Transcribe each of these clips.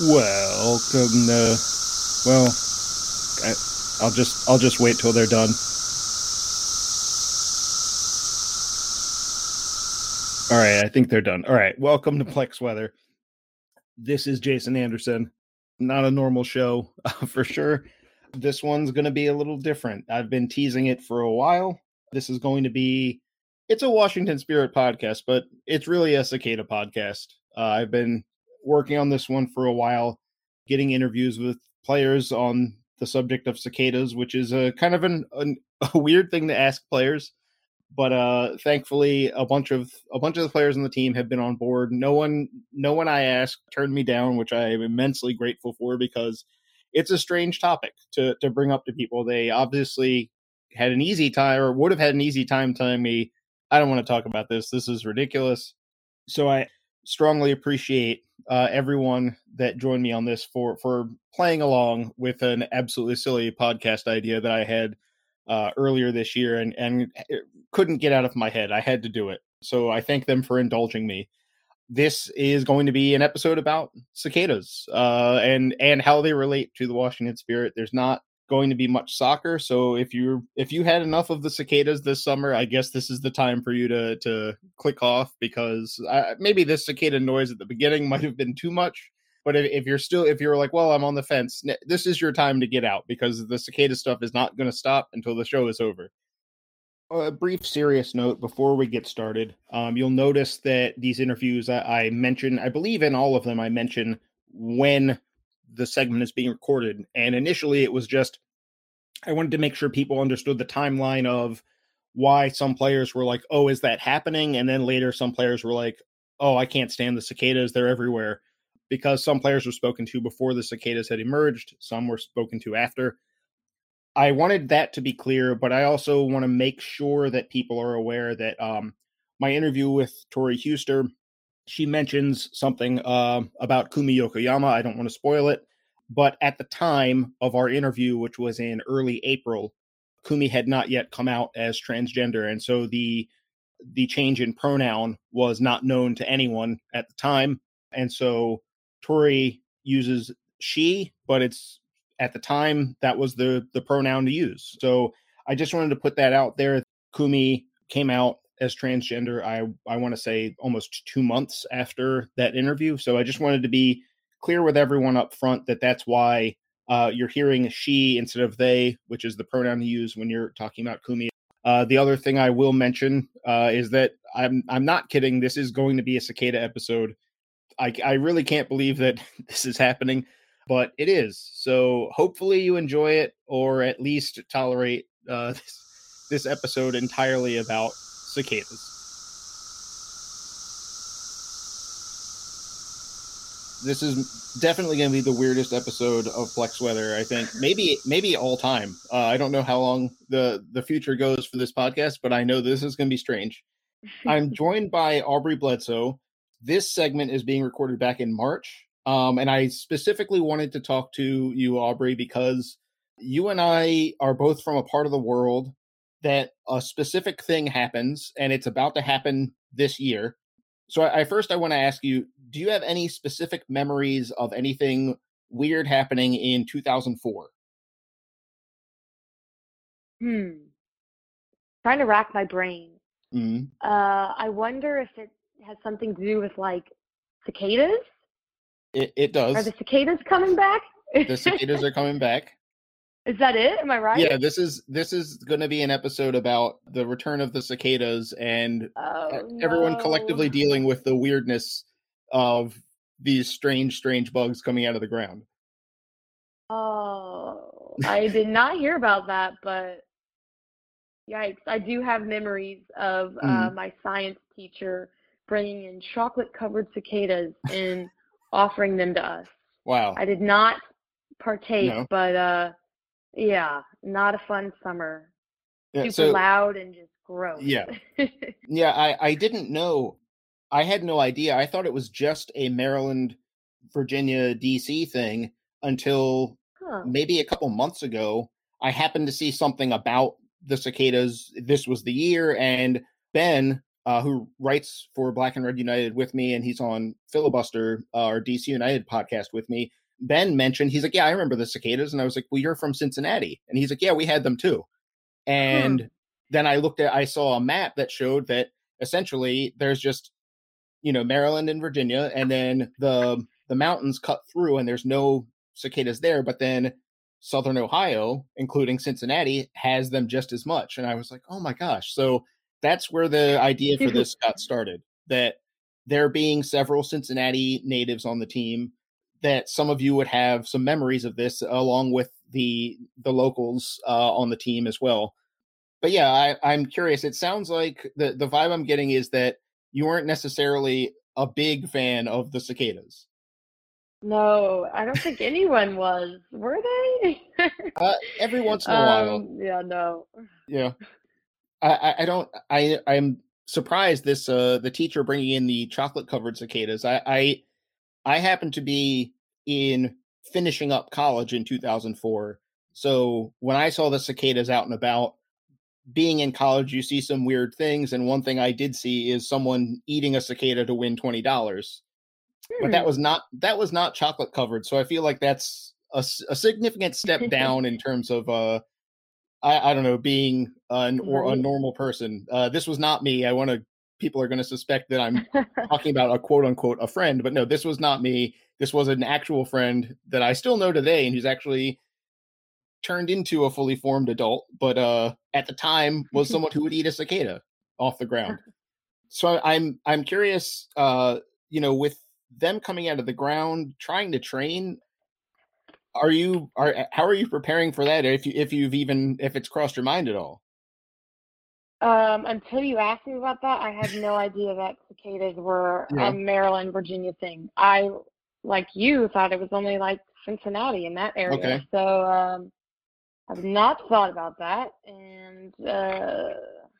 Welcome to. Well, I, I'll just I'll just wait till they're done. All right, I think they're done. All right, welcome to Plex Weather. This is Jason Anderson. Not a normal show for sure. This one's going to be a little different. I've been teasing it for a while. This is going to be it's a Washington Spirit podcast, but it's really a cicada podcast. Uh, I've been working on this one for a while, getting interviews with players on the subject of cicadas, which is a kind of an, an, a weird thing to ask players. But uh, thankfully, a bunch of a bunch of the players on the team have been on board. No one, no one I asked turned me down, which I am immensely grateful for because it's a strange topic to to bring up to people. They obviously had an easy time, or would have had an easy time telling me, "I don't want to talk about this. This is ridiculous." So I strongly appreciate uh, everyone that joined me on this for for playing along with an absolutely silly podcast idea that I had uh, earlier this year and and couldn't get out of my head. I had to do it. So I thank them for indulging me. This is going to be an episode about cicadas uh, and and how they relate to the Washington Spirit. There's not going to be much soccer. So if you if you had enough of the cicadas this summer, I guess this is the time for you to to click off because I, maybe this cicada noise at the beginning might have been too much. But if, if you're still if you're like, well, I'm on the fence, this is your time to get out because the cicada stuff is not going to stop until the show is over. A brief serious note before we get started. Um, you'll notice that these interviews I, I mention, I believe in all of them, I mention when the segment is being recorded. And initially, it was just I wanted to make sure people understood the timeline of why some players were like, "Oh, is that happening?" And then later, some players were like, "Oh, I can't stand the cicadas; they're everywhere." Because some players were spoken to before the cicadas had emerged, some were spoken to after. I wanted that to be clear, but I also want to make sure that people are aware that um, my interview with Tori Huster she mentions something uh, about Kumi Yokoyama. I don't want to spoil it, but at the time of our interview, which was in early April, Kumi had not yet come out as transgender, and so the the change in pronoun was not known to anyone at the time, and so Tori uses she, but it's at the time that was the the pronoun to use. So I just wanted to put that out there. Kumi came out as transgender i i want to say almost two months after that interview so i just wanted to be clear with everyone up front that that's why uh, you're hearing she instead of they which is the pronoun you use when you're talking about kumi. Uh, the other thing i will mention uh, is that i'm i'm not kidding this is going to be a cicada episode. I i really can't believe that this is happening but it is so hopefully you enjoy it or at least tolerate uh, this, this episode entirely about cicadas. This is definitely going to be the weirdest episode of Plex Weather. I think maybe maybe all time. Uh, I don't know how long the the future goes for this podcast, but I know this is going to be strange. I'm joined by Aubrey Bledsoe. This segment is being recorded back in March, um, and I specifically wanted to talk to you, Aubrey, because you and I are both from a part of the world that a specific thing happens and it's about to happen this year. So I, I first I want to ask you, do you have any specific memories of anything weird happening in 2004? Hmm. Trying to rack my brain. Mm-hmm. Uh, I wonder if it has something to do with like cicadas. It it does. Are the cicadas coming back? the cicadas are coming back. Is that it? Am I right? Yeah, this is this is going to be an episode about the return of the cicadas and oh, everyone no. collectively dealing with the weirdness of these strange, strange bugs coming out of the ground. Oh, I did not hear about that, but yikes! I do have memories of uh, Mm. my science teacher bringing in chocolate-covered cicadas and offering them to us. Wow. I did not partake, No. but uh, yeah, not a fun summer. Yeah, Super so loud and just gross. Yeah. yeah, I I didn't know. I had no idea. I thought it was just a Maryland, Virginia, DC thing until huh. maybe a couple months ago. I happened to see something about the cicadas. This was the year, and Ben uh, who writes for Black and Red United with me, and he's on Filibuster, uh, our DC United podcast with me. Ben mentioned he's like, "Yeah, I remember the cicadas," and I was like, "Well, you're from Cincinnati," and he's like, "Yeah, we had them too." And hmm. then I looked at, I saw a map that showed that essentially there's just, you know, Maryland and Virginia, and then the the mountains cut through, and there's no cicadas there, but then Southern Ohio, including Cincinnati, has them just as much. And I was like, oh my gosh. So that's where the idea for this got started that there being several Cincinnati natives on the team, that some of you would have some memories of this along with the the locals uh, on the team as well. But yeah, I, I'm curious. It sounds like the the vibe I'm getting is that you weren't necessarily a big fan of the cicadas. No, I don't think anyone was. Were they? uh, every once in a while. Um, yeah, no. Yeah, I, I don't. I I'm surprised this uh the teacher bringing in the chocolate covered cicadas. I I I happen to be in finishing up college in 2004. So when I saw the cicadas out and about, being in college, you see some weird things. And one thing I did see is someone eating a cicada to win twenty dollars but that hmm. was not that was not chocolate covered. So I feel like that's a, a significant step down in terms of uh, I, I don't know being an or a normal person. Uh, this was not me. I want to people are going to suspect that I'm talking about a quote unquote a friend, but no, this was not me. This was an actual friend that I still know today, and who's actually turned into a fully formed adult, but uh, at the time was someone who would eat a cicada off the ground. So I'm I'm curious, uh, you know, with them coming out of the ground, trying to train. Are you are how are you preparing for that? If you if you've even if it's crossed your mind at all? Um, until you asked me about that, I had no idea that cicadas were yeah. a Maryland, Virginia thing. I, like you, thought it was only like Cincinnati in that area. Okay. So um, I've not thought about that, and uh,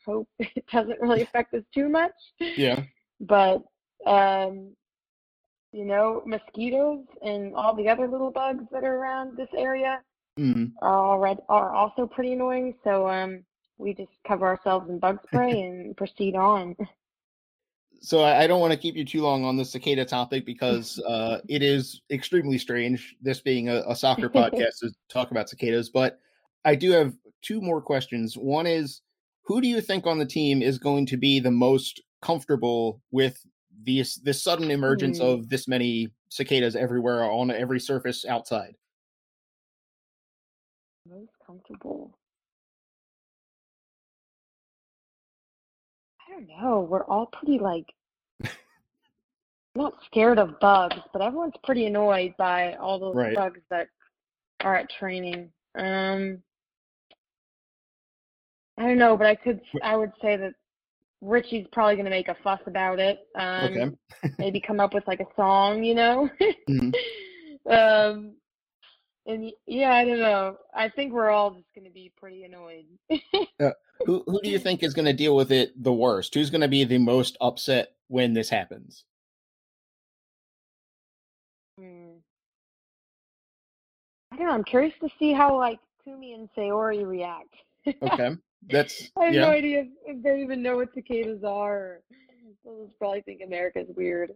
hope it doesn't really affect us too much. Yeah. But um, you know, mosquitoes and all the other little bugs that are around this area mm-hmm. are already are also pretty annoying. So um, we just cover ourselves in bug spray and proceed on. So I don't want to keep you too long on the cicada topic because uh, it is extremely strange. This being a, a soccer podcast to talk about cicadas, but I do have two more questions. One is, who do you think on the team is going to be the most comfortable with this this sudden emergence mm. of this many cicadas everywhere on every surface outside? Most comfortable. Don't know. We're all pretty like not scared of bugs, but everyone's pretty annoyed by all those right. bugs that are at training. Um I don't know, but I could I would say that Richie's probably going to make a fuss about it. Um, okay. maybe come up with like a song, you know. mm-hmm. um, and yeah, I don't know. I think we're all just going to be pretty annoyed. uh, who who do you think is going to deal with it the worst? Who's going to be the most upset when this happens? Hmm. I don't know. I'm curious to see how like Kumi and Saori react. okay. That's I have yeah. no idea if, if, they even know what cicadas are. They'll just probably think America's weird.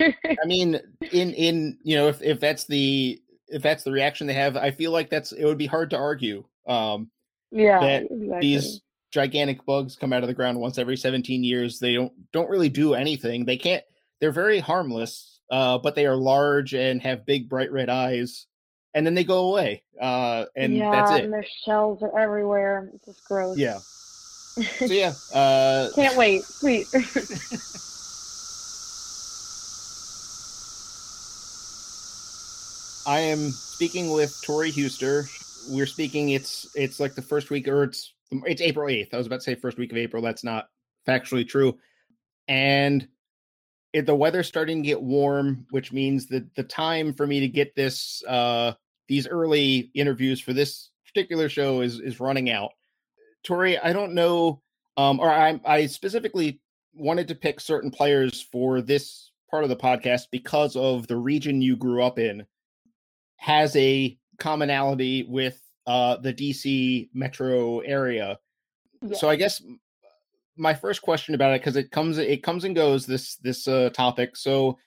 I mean, in in you know, if if that's the if that's the reaction they have, I feel like that's it would be hard to argue. Um, yeah, that exactly. these gigantic bugs come out of the ground once every 17 years. They don't don't really do anything. They can't. They're very harmless, uh, but they are large and have big bright red eyes and then they go away. Uh, and yeah, that's it. and their shells are everywhere. It's just gross. Yeah. So yeah, uh, can't wait. Sweet. I am speaking with Tori Huster. We're speaking. It's it's like the first week, or it's it's April eighth. I was about to say first week of April. That's not factually true. And it, the weather's starting to get warm, which means that the time for me to get this uh, these early interviews for this particular show is is running out. Tori, I don't know, um, or I, I specifically wanted to pick certain players for this part of the podcast because of the region you grew up in has a commonality with uh, the DC metro area. Yeah. So I guess my first question about it because it comes it comes and goes this this uh, topic. So,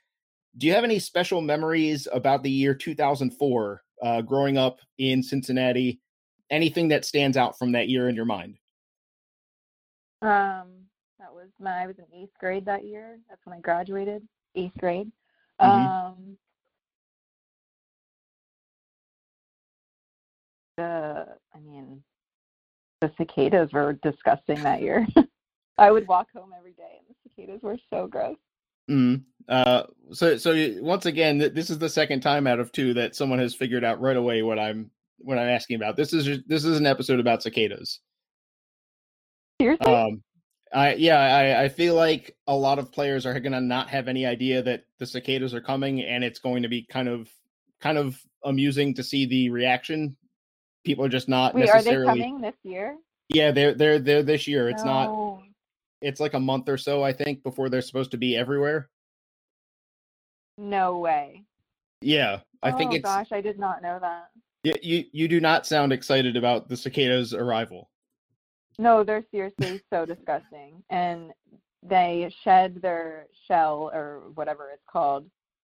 do you have any special memories about the year 2004 uh, growing up in Cincinnati? Anything that stands out from that year in your mind? Um, that was my I was in eighth grade that year. That's when I graduated, eighth grade. Mm-hmm. Um, the I mean, the cicadas were disgusting that year. I would walk home every day, and the cicadas were so gross. Mm. Uh, so, so once again, this is the second time out of two that someone has figured out right away what I'm what I'm asking about. This is this is an episode about cicadas. Seriously? Um, I yeah, I, I feel like a lot of players are gonna not have any idea that the cicadas are coming, and it's going to be kind of kind of amusing to see the reaction. People are just not Wait, necessarily. Are they coming this year? Yeah, they're they're they're this year. It's no. not it's like a month or so, I think, before they're supposed to be everywhere. No way. Yeah, I oh, think it's. gosh, I did not know that. Yeah, you you do not sound excited about the cicadas' arrival. No, they're seriously so disgusting, and they shed their shell or whatever it's called,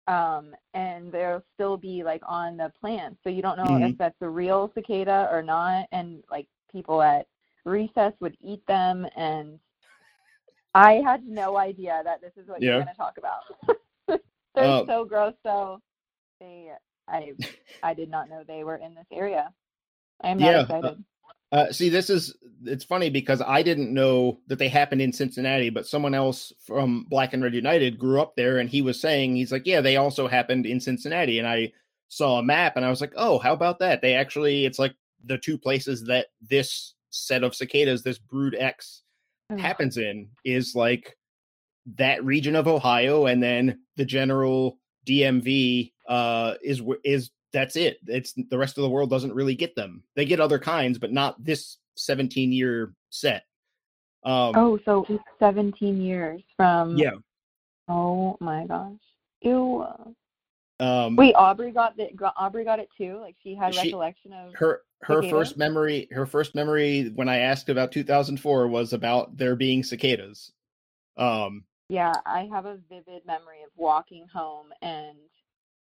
um, and they'll still be like on the plants. So you don't know mm-hmm. if that's a real cicada or not. And like people at recess would eat them, and I had no idea that this is what yeah. you're going to talk about. They're uh, so gross. So they, I, I did not know they were in this area. I am not yeah, uh, excited. Uh, see, this is it's funny because I didn't know that they happened in Cincinnati, but someone else from Black and Red United grew up there, and he was saying he's like, yeah, they also happened in Cincinnati, and I saw a map, and I was like, oh, how about that? They actually, it's like the two places that this set of cicadas, this Brood X, mm. happens in is like that region of Ohio, and then the general DMV uh, is is that's it. It's the rest of the world doesn't really get them. They get other kinds, but not this 17 year set. Um, oh, so it's 17 years from yeah. Oh my gosh. Ew. Um, Wait, Aubrey got the Aubrey got it too. Like she had she, recollection of her her cicadas? first memory. Her first memory when I asked about 2004 was about there being cicadas. Um, yeah, I have a vivid memory of walking home and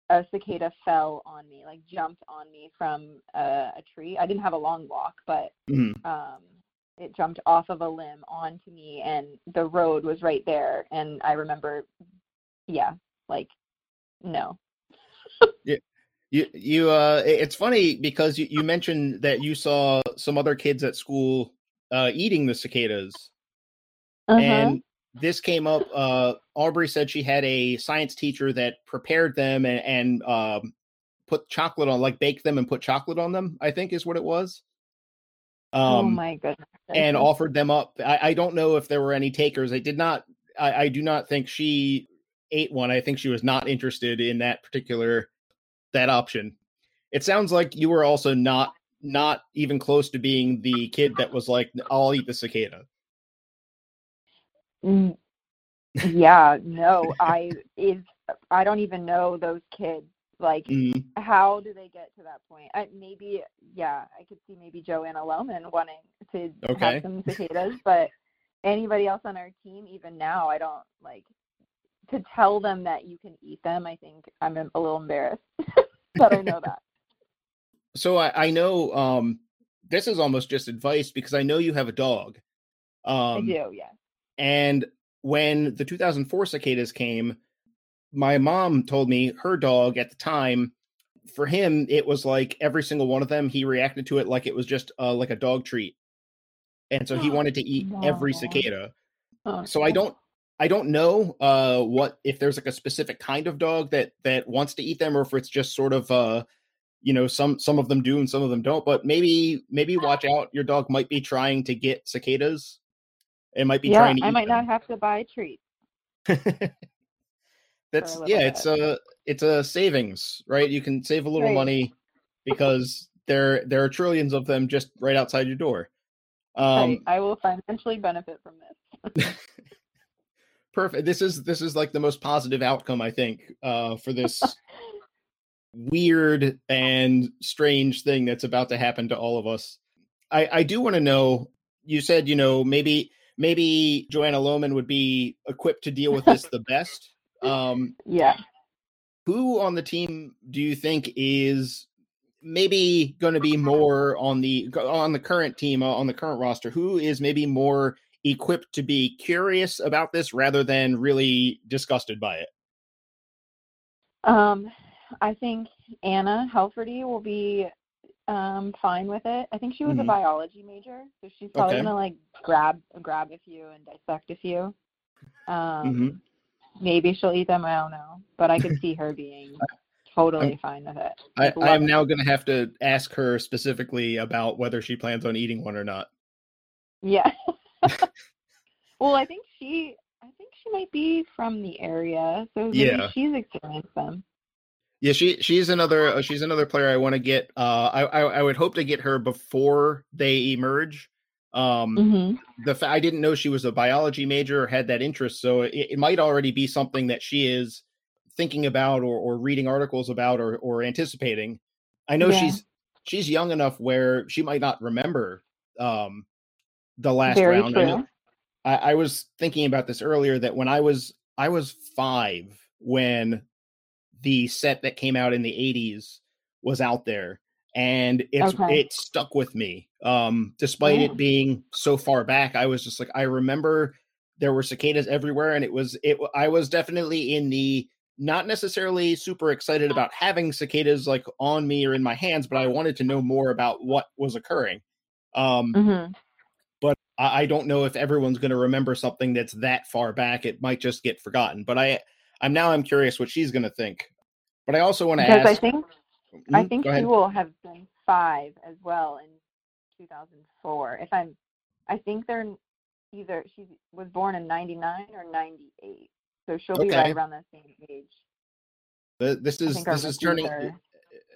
a cicada fell on me, like jumped on me from a, a tree. I didn't have a long walk, but mm-hmm. um, it jumped off of a limb onto me, and the road was right there. And I remember, yeah, like no, yeah. You you uh it's funny because you, you mentioned that you saw some other kids at school uh eating the cicadas. Uh-huh. And this came up uh Aubrey said she had a science teacher that prepared them and, and um put chocolate on like baked them and put chocolate on them, I think is what it was. Oh um, oh my goodness. And offered them up. I, I don't know if there were any takers. I did not I, I do not think she ate one. I think she was not interested in that particular that option. It sounds like you were also not not even close to being the kid that was like, "I'll eat the cicada." Mm, yeah, no, I is I don't even know those kids. Like, mm-hmm. how do they get to that point? I, maybe, yeah, I could see maybe Joanna Lohman wanting to okay. have some cicadas, but anybody else on our team, even now, I don't like to tell them that you can eat them, I think I'm a little embarrassed that I know that. So I, I know um, this is almost just advice because I know you have a dog. Um, I do, yeah. And when the 2004 cicadas came, my mom told me her dog at the time, for him, it was like every single one of them, he reacted to it like it was just uh, like a dog treat. And so he wanted to eat every cicada. Oh, so I don't I don't know uh, what if there's like a specific kind of dog that that wants to eat them, or if it's just sort of uh, you know some some of them do and some of them don't. But maybe maybe watch out. Your dog might be trying to get cicadas. It might be yeah, trying to. I might them. not have to buy a treat. That's yeah. Bit. It's a it's a savings, right? You can save a little right. money because there there are trillions of them just right outside your door. Um, right. I will financially benefit from this. perfect. This is this is like the most positive outcome I think uh, for this weird and strange thing that's about to happen to all of us. I I do want to know. You said you know maybe maybe Joanna Lohman would be equipped to deal with this the best. Um, yeah. Who on the team do you think is maybe going to be more on the on the current team uh, on the current roster? Who is maybe more equipped to be curious about this rather than really disgusted by it? Um, I think Anna Heilferty will be um fine with it. I think she was mm-hmm. a biology major, so she's probably okay. gonna like grab grab a few and dissect a few. Um mm-hmm. maybe she'll eat them, I don't know. But I could see her being totally I'm, fine with it. I, I'm now gonna have to ask her specifically about whether she plans on eating one or not. Yeah. well, I think she I think she might be from the area, so yeah. she's experienced them. Yeah, she she's another uh, she's another player I want to get. Uh, I, I, I would hope to get her before they emerge. Um, mm-hmm. the fa- I didn't know she was a biology major or had that interest, so it, it might already be something that she is thinking about or, or reading articles about or or anticipating. I know yeah. she's she's young enough where she might not remember um the last Very round. True. I, I was thinking about this earlier that when I was I was five when the set that came out in the 80s was out there and it's okay. it stuck with me um despite it being so far back i was just like i remember there were cicadas everywhere and it was it i was definitely in the not necessarily super excited about having cicadas like on me or in my hands but i wanted to know more about what was occurring um mm-hmm. but I, I don't know if everyone's going to remember something that's that far back it might just get forgotten but i I'm now I'm curious what she's going to think. But I also want to ask. I think I think she will have been five as well in 2004. If I'm, I think they're either she was born in 99 or 98, so she'll be right around that same age. The, this is this is turning.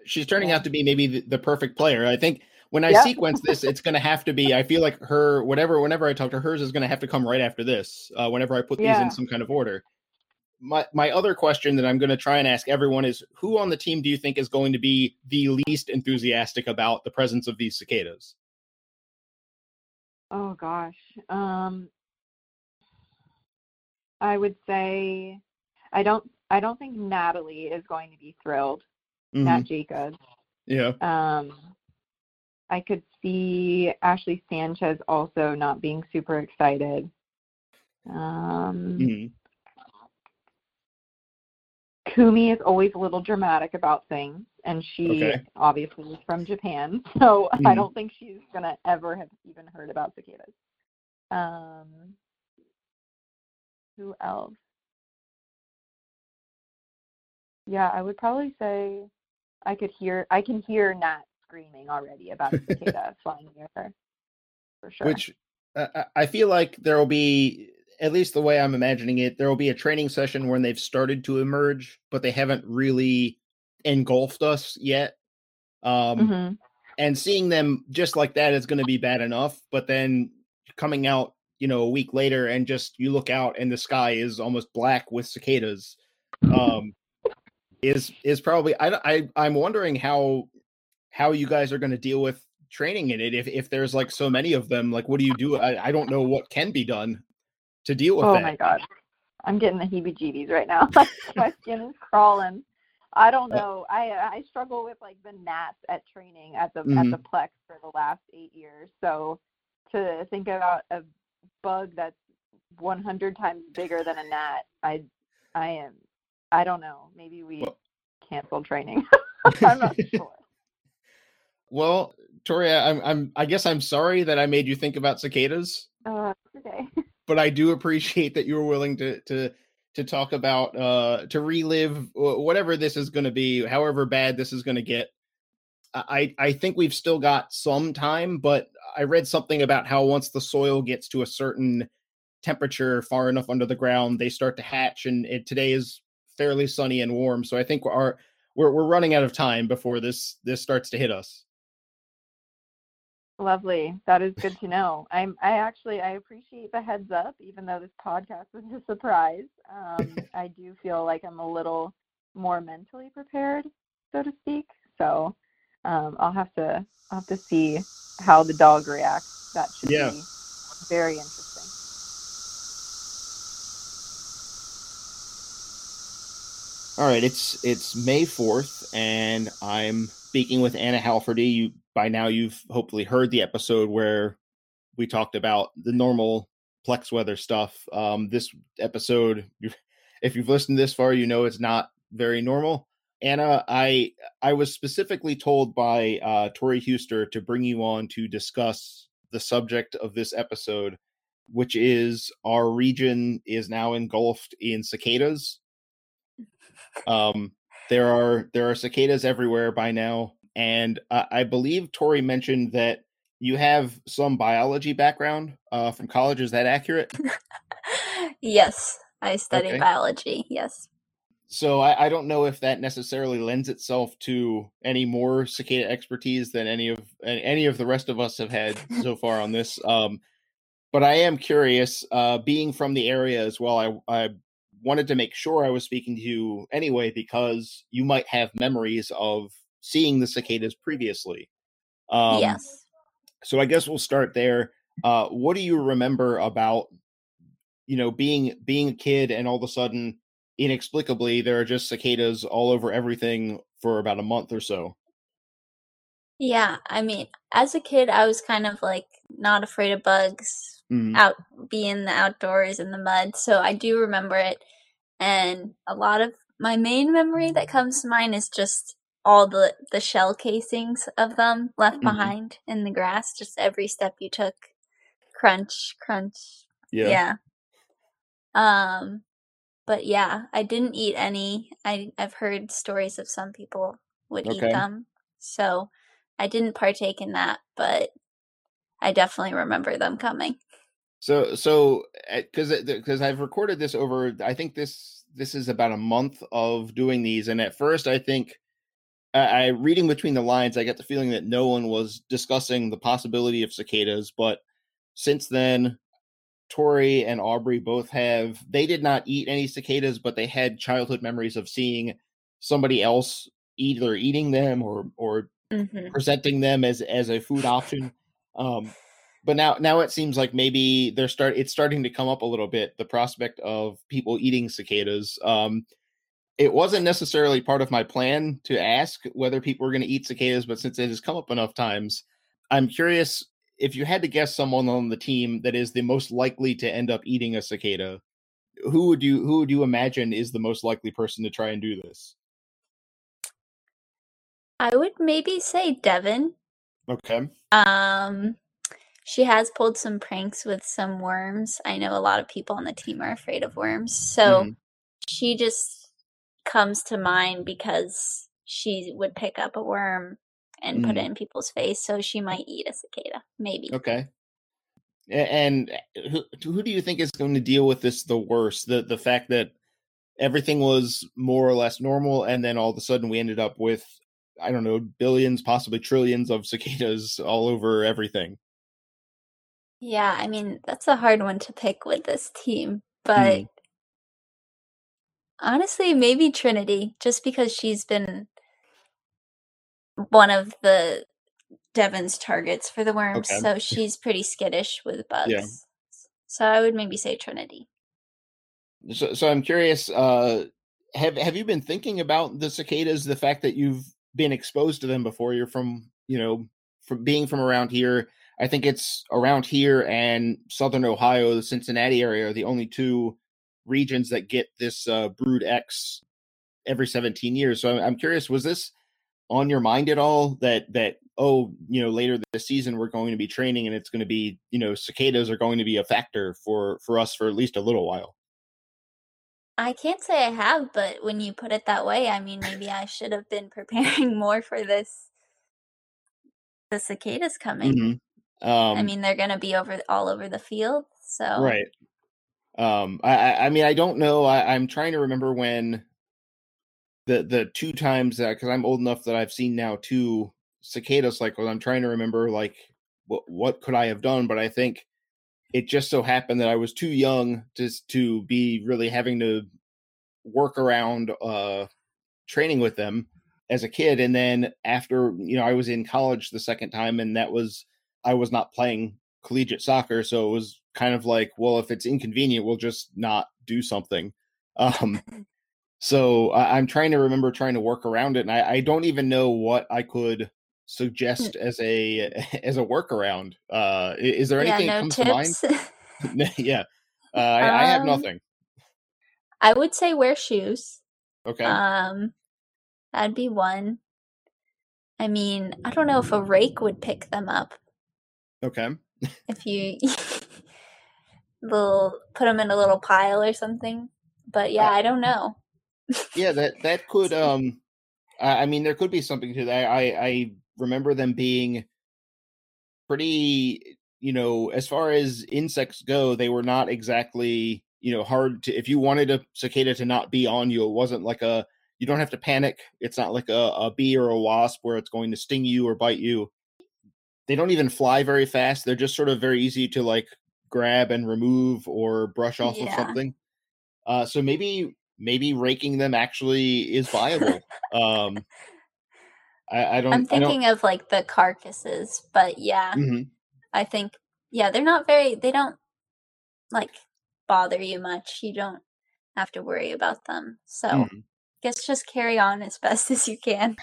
She's turning yeah. out to be maybe the, the, perfect player. I think when I yep. sequence this, it's going to have to be. I feel like her, whatever, whenever I talk to hers, is going to have to come right after this. Uh, whenever I put yeah. these in some kind of order my my other question that I'm going to try and ask everyone is who on the team do you think is going to be the least enthusiastic about the presence of these cicadas? Oh gosh. Um I would say I don't I don't think Natalie is going to be thrilled. Mm-hmm. Nat Jacobs. Yeah. Um I could see Ashley Sanchez also not being super excited. Um mm-hmm. Kumi is always a little dramatic about things, and she okay. obviously is from Japan, so mm-hmm. I don't think she's gonna ever have even heard about cicadas. Um, who else? Yeah, I would probably say I could hear I can hear Nat screaming already about a cicada flying near her. For sure. Which uh, I feel like there will be at least the way I'm imagining it, there will be a training session when they've started to emerge, but they haven't really engulfed us yet. Um, mm-hmm. And seeing them just like that is going to be bad enough. But then coming out, you know, a week later and just you look out and the sky is almost black with cicadas. Um, is is probably I, I I'm wondering how how you guys are going to deal with training in it if if there's like so many of them like what do you do I, I don't know what can be done to deal with oh that. my god, I'm getting the heebie-jeebies right now. my skin is crawling. I don't uh know. I I struggle with like the gnats at training at the mm-hmm. at the Plex for the last eight years. So to think about a bug that's 100 times bigger than a gnat, I I am I don't know. Maybe we well, cancel training. I'm not sure. Well, Toria, I'm I'm I guess I'm sorry that I made you think about cicadas. Uh, okay but I do appreciate that you were willing to to to talk about uh to relive whatever this is going to be, however bad this is going to get. I I think we've still got some time, but I read something about how once the soil gets to a certain temperature far enough under the ground, they start to hatch, and it, today is fairly sunny and warm. So I think our we're we're running out of time before this this starts to hit us. Lovely. That is good to know. I'm I actually I appreciate the heads up, even though this podcast was a surprise. Um, I do feel like I'm a little more mentally prepared, so to speak. So um, I'll have to I'll have to see how the dog reacts. That should yeah. be very interesting. All right, it's it's May fourth, and I'm speaking with Anna Heilferty. You by now you've hopefully heard the episode where we talked about the normal Plex weather stuff. Um, this episode, if you've listened this far, you know it's not very normal. Anna, I I was specifically told by uh, Tori Huster to bring you on to discuss the subject of this episode, which is our region is now engulfed in cicadas. Um, there are there are cicadas everywhere by now, and uh, I believe Tori mentioned that you have some biology background uh, from college. Is that accurate? yes, I study okay. biology. Yes. So I, I, don't know if that necessarily lends itself to any more cicada expertise than any of any of the rest of us have had so far on this. Um, but I am curious, uh, being from the area as well. I, I wanted to make sure I was speaking to you anyway because you might have memories of seeing the cicadas previously. Um, yes. So I guess we'll start there. Uh, what do you remember about, you know, being being a kid and all of a sudden, inexplicably, there are just cicadas all over everything for about a month or so? Yeah, I mean, as a kid, I was kind of like not afraid of bugs, mm-hmm. out being the outdoors in the mud. So I do remember it, and a lot of my main memory that comes to mind is just all the the shell casings of them left mm-hmm. behind in the grass. Just every step you took, crunch, crunch. Yeah. Yeah. Um, but yeah, I didn't eat any. I I've heard stories of some people would okay. eat them, so I didn't partake in that. But I definitely remember them coming. So so because eh, because I've recorded this over, I think this this is about a month of doing these, and at first I think I, reading between the lines, I get the feeling that no one was discussing the possibility of cicadas. But since then, Tori and Aubrey both have they did not eat any cicadas, but they had childhood memories of seeing somebody else either eating them or or mm-hmm. presenting them as as a food option. Um, but now now it seems like maybe they're start it's starting to come up a little bit the prospect of people eating cicadas. Um, it wasn't necessarily part of my plan to ask whether people were going to eat cicadas, but since it has come up enough times, I'm curious if you had to guess someone on the team that is the most likely to end up eating a cicada, who would you who would you imagine is the most likely person to try and do this? I would maybe say Devon. Okay. Um she has pulled some pranks with some worms. I know a lot of people on the team are afraid of worms. So mm-hmm. she just comes to mind because she would pick up a worm and mm. put it mm. in people's face, so she might eat a cicada, maybe. Okay. And uh, who, who do you think is going to deal with this the worst? The the fact that everything was more or less normal, and then all of a sudden we ended up with I don't know billions, possibly trillions of cicadas all over everything. Yeah, I mean that's a hard one to pick with this team, but mm. Honestly, maybe Trinity, just because she's been one of the Devon's targets for the worms, okay. so she's pretty skittish with bugs. Yeah. So I would maybe say Trinity. So, so I'm curious. Uh, have have you been thinking about the cicadas? The fact that you've been exposed to them before. You're from, you know, from being from around here. I think it's around here and southern Ohio, the Cincinnati area, are the only two regions that get this uh, Brood X every 17 years. So I'm, I'm curious, was this on your mind at all that that oh you know later this season we're going to be training and it's going to be you know cicadas are going to be a factor for for us for at least a little while i can't say i have but when you put it that way i mean maybe i should have been preparing more for this the cicadas coming mm-hmm. um, i mean they're going to be over all over the field so right um, I, I mean, I don't know. I, I'm trying to remember when the the two times that because I'm old enough that I've seen now two cicada cycles. I'm trying to remember like what what could I have done, but I think it just so happened that I was too young just to be really having to work around uh training with them as a kid and then after you know I was in college the second time and that was I was not playing collegiate soccer so it was kind of like, well, if it's inconvenient, we'll just not do something. Um, So I, am trying to remember trying to work around it, and I, I don't even know what I could suggest as a as a workaround. Uh, is there anything yeah, no that comes tips. to mind? yeah, uh, I, um, I, have um, nothing. I would say wear shoes. Okay. Um, that'd be one. I mean, I don't know if a rake would pick them up. Okay. If you little put them in a little pile or something, but yeah, I don't know. yeah, that that could um, I, I mean, there could be something to that. I I remember them being pretty, you know, as far as insects go, they were not exactly you know hard to if you wanted a cicada to not be on you it wasn't like a you don't have to panic it's not like a, a bee or a wasp where it's going to sting you or bite you they don't even fly very fast they're just sort of very easy to like grab and remove or brush off yeah. of something uh so maybe maybe raking them actually is viable um I, I, don't i'm thinking don't... of like the carcasses but yeah mm-hmm. i think yeah they're not very they don't like bother you much. You don't have to worry about them. So mm-hmm. guess just carry on as best as you can.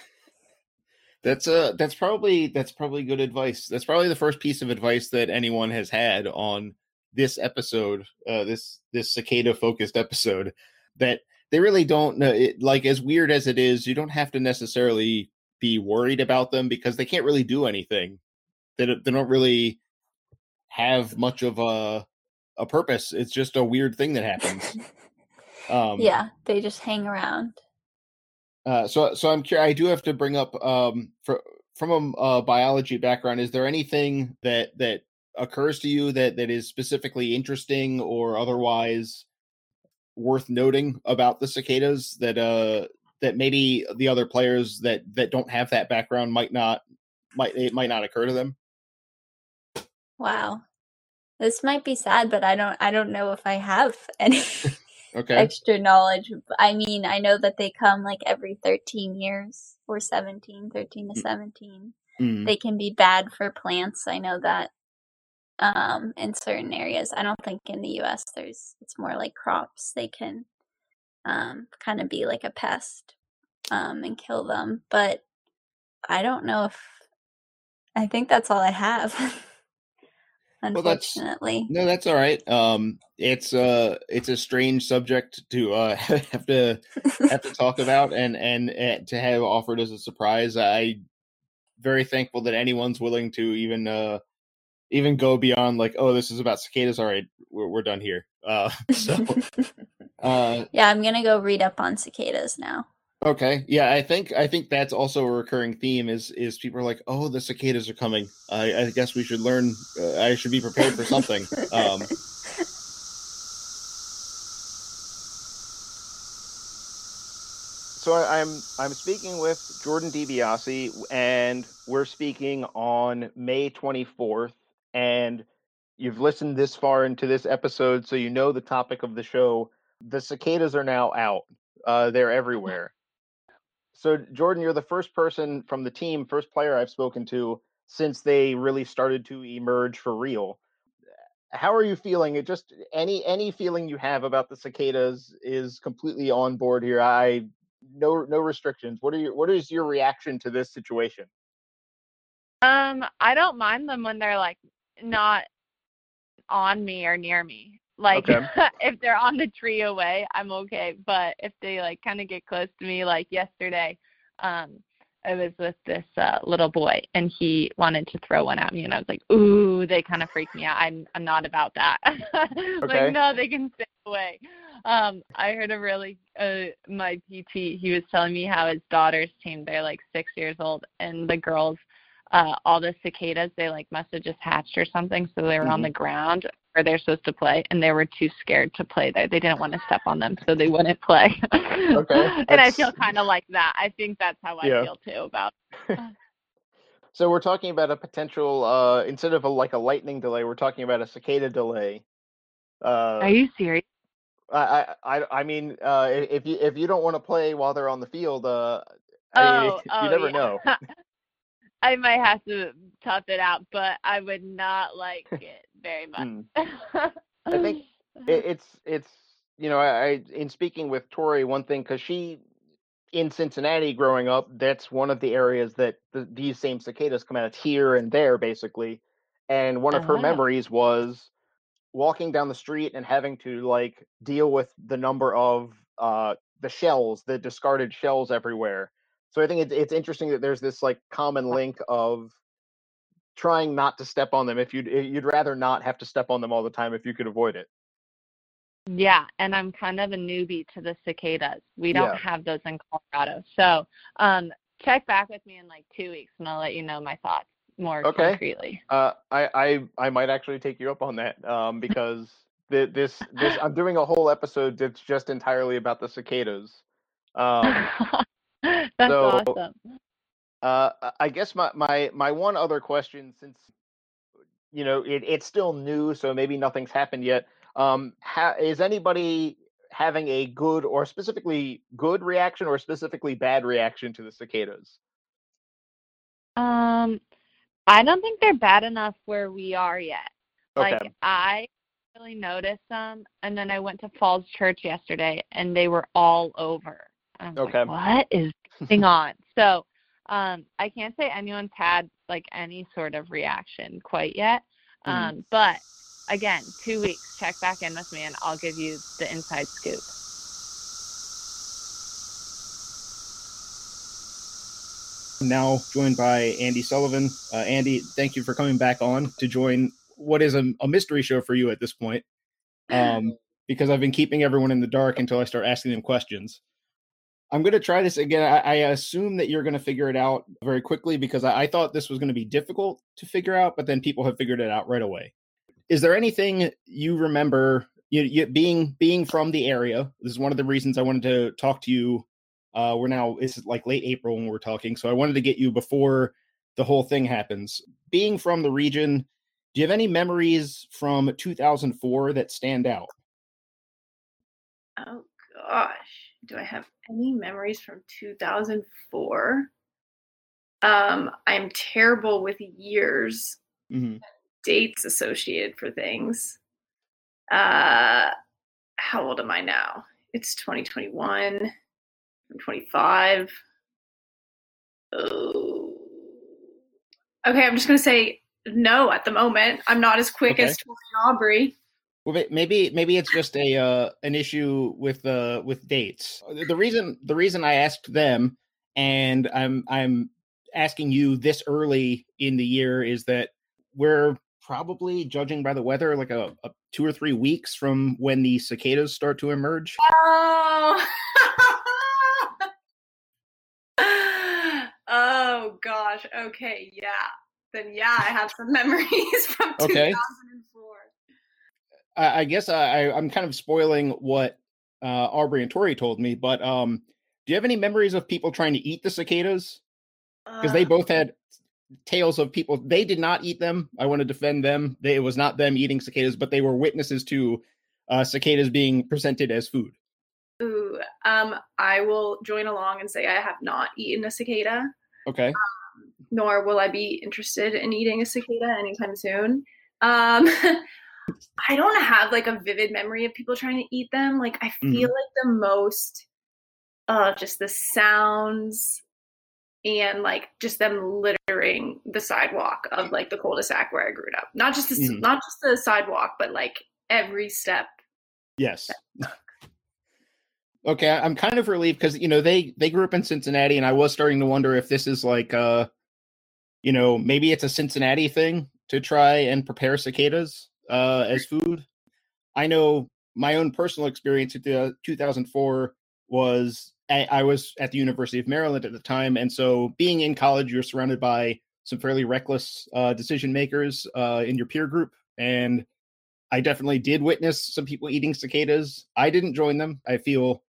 That's uh that's probably that's probably good advice. That's probably the first piece of advice that anyone has had on this episode, uh this this cicada focused episode that they really don't know it like as weird as it is, you don't have to necessarily be worried about them because they can't really do anything. They don't, they don't really have much of a a purpose. It's just a weird thing that happens. Um, yeah, they just hang around. Uh, so, so I'm curious. I do have to bring up um, for, from a uh, biology background. Is there anything that that occurs to you that that is specifically interesting or otherwise worth noting about the cicadas that uh that maybe the other players that that don't have that background might not might it might not occur to them? Wow. This might be sad, but I don't I don't know if I have any okay. extra knowledge. I mean, I know that they come like every 13 years or 17, 13 to mm. 17. Mm. They can be bad for plants. I know that um in certain areas. I don't think in the US there's it's more like crops. They can um kind of be like a pest um and kill them, but I don't know if I think that's all I have. unfortunately. Well, that's, no, that's all right. Um, it's uh, it's a strange subject to uh have to have to talk about, and, and and to have offered as a surprise. I very thankful that anyone's willing to even uh even go beyond like, oh, this is about cicadas. All right, we're we're done here. Uh, so uh, yeah, I'm gonna go read up on cicadas now. Okay. Yeah, I think I think that's also a recurring theme is is people are like, "Oh, the cicadas are coming. I, I guess we should learn. Uh, I should be prepared for something." Um, so I'm I'm speaking with Jordan DiBiase, and we're speaking on May 24th. And you've listened this far into this episode, so you know the topic of the show. The cicadas are now out. Uh, they're everywhere so Jordan, you're the first person from the team, first player I've spoken to since they really started to emerge for real. How are you feeling? It just any any feeling you have about the cicadas is completely on board here. I no no restrictions. What are your what is your reaction to this situation? Um, I don't mind them when they're like not on me or near me. Like okay. if they're on the tree away, I'm okay. But if they like kind of get close to me, like yesterday, um, I was with this uh, little boy and he wanted to throw one at me, and I was like, "Ooh, they kind of freak me out. I'm I'm not about that. okay. Like, no, they can stay away." Um, I heard a really uh, my PT. He was telling me how his daughter's team. They're like six years old, and the girls uh all the cicadas they like must have just hatched or something so they were mm-hmm. on the ground where they're supposed to play, and they were too scared to play there. They didn't want to step on them, so they wouldn't play. okay. and I feel kind of like that. I think that's how I yeah. feel too about. so we're talking about a potential uh instead of a like a lightning delay, we're talking about a cicada delay. Uh, Are you serious? I I I mean, uh, if you if you don't want to play while they're on the field, uh, oh, I mean, you oh, never yeah. know. I might have to tough it out, but I would not like it very much. Mm. I think it, it's it's you know, I, in speaking with Tori, one thing because she in Cincinnati growing up, that's one of the areas that the, these same cicadas come out of here and there, basically. And one of her uh-huh. memories was walking down the street and having to like deal with the number of uh, the shells, the discarded shells everywhere. So I think it's it's interesting that there's this like common link of trying not to step on them if you'd you'd rather not have to step on them all the time if you could avoid it. Yeah, and I'm kind of a newbie to the cicadas. We don't yeah. have those in Colorado. So um, check back with me in like two weeks and I'll let you know my thoughts more okay. concretely. Uh, I, I I might actually take you up on that um, because this this I'm doing a whole episode that's just entirely about the cicadas. Um, that's so, awesome. Uh, I guess my, my my one other question, since you know it, it's still new, so maybe nothing's happened yet. Um, ha- is anybody having a good or specifically good reaction or specifically bad reaction to the cicadas? Um, I don't think they're bad enough where we are yet. Okay. Like I really noticed them, and then I went to Falls Church yesterday, and they were all over. okay. Like, what is going on? So, um, I can't say anyone's had like any sort of reaction quite yet. Mm-hmm. Um, mm-hmm. but again, two weeks, check back in with me, and I'll give you the inside scoop. now joined by Andy Sullivan. Uh, Andy, thank you for coming back on to join what is a, a mystery show for you at this point. Um, because I've been keeping everyone in the dark until I start asking them questions. I'm going to try this again. I, I assume that you're going to figure it out very quickly because I, I thought this was going to be difficult to figure out, but then people have figured it out right away. Is there anything you remember you, you, being being from the area? This is one of the reasons I wanted to talk to you uh, we're now it's like late April when we're talking, so I wanted to get you before the whole thing happens. Being from the region, do you have any memories from 2004 that stand out? Oh gosh, do I have any memories from 2004? Um, I'm terrible with years, mm-hmm. dates associated for things. Uh, how old am I now? It's 2021. I'm 25. Oh. Okay, I'm just going to say no at the moment. I'm not as quick okay. as Tori Aubrey. Well, maybe maybe it's just a uh, an issue with uh, with dates. The reason the reason I asked them, and I'm I'm asking you this early in the year is that we're probably judging by the weather like a, a two or three weeks from when the cicadas start to emerge. Oh. Oh gosh. Okay. Yeah. Then yeah, I have some memories from okay. 2004. I, I guess I, I'm kind of spoiling what uh, Aubrey and Tori told me, but um, do you have any memories of people trying to eat the cicadas? Because uh, they both had tales of people they did not eat them. I want to defend them. They, it was not them eating cicadas, but they were witnesses to uh, cicadas being presented as food. Ooh, um, I will join along and say I have not eaten a cicada. Okay. Um, nor will I be interested in eating a cicada anytime soon. Um, I don't have like a vivid memory of people trying to eat them. Like I feel mm. like the most, uh, just the sounds and like just them littering the sidewalk of like the cul-de-sac where I grew up. Not just the, mm. not just the sidewalk, but like every step. Yes. Okay, I'm kind of relieved because you know they they grew up in Cincinnati, and I was starting to wonder if this is like uh, you know, maybe it's a Cincinnati thing to try and prepare cicadas uh as food. I know my own personal experience at the 2004 was I, I was at the University of Maryland at the time, and so being in college, you're surrounded by some fairly reckless uh, decision makers uh, in your peer group, and I definitely did witness some people eating cicadas. I didn't join them. I feel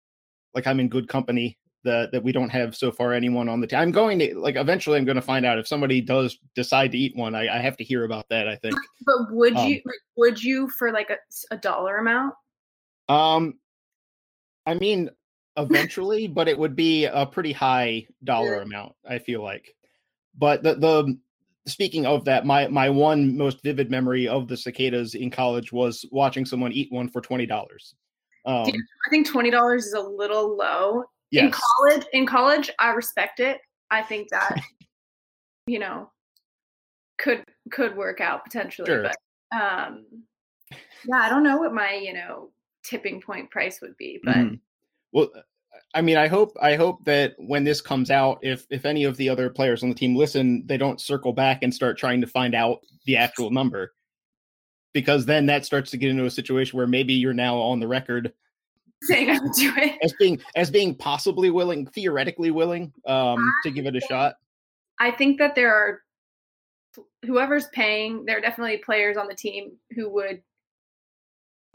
like I'm in good company that that we don't have so far anyone on the team. I'm going to like eventually I'm going to find out if somebody does decide to eat one. I, I have to hear about that. I think. But would um, you would you for like a, a dollar amount? Um, I mean, eventually, but it would be a pretty high dollar yeah. amount. I feel like. But the the speaking of that, my my one most vivid memory of the cicadas in college was watching someone eat one for twenty dollars. Um, I think twenty dollars is a little low. Yes. In college, in college, I respect it. I think that you know could could work out potentially, sure. but um, yeah, I don't know what my you know tipping point price would be, but mm-hmm. well, I mean, I hope I hope that when this comes out, if if any of the other players on the team listen, they don't circle back and start trying to find out the actual number, because then that starts to get into a situation where maybe you're now on the record saying I would do it as being as being possibly willing, theoretically willing, um, to give it a shot. I think that there are whoever's paying. There are definitely players on the team who would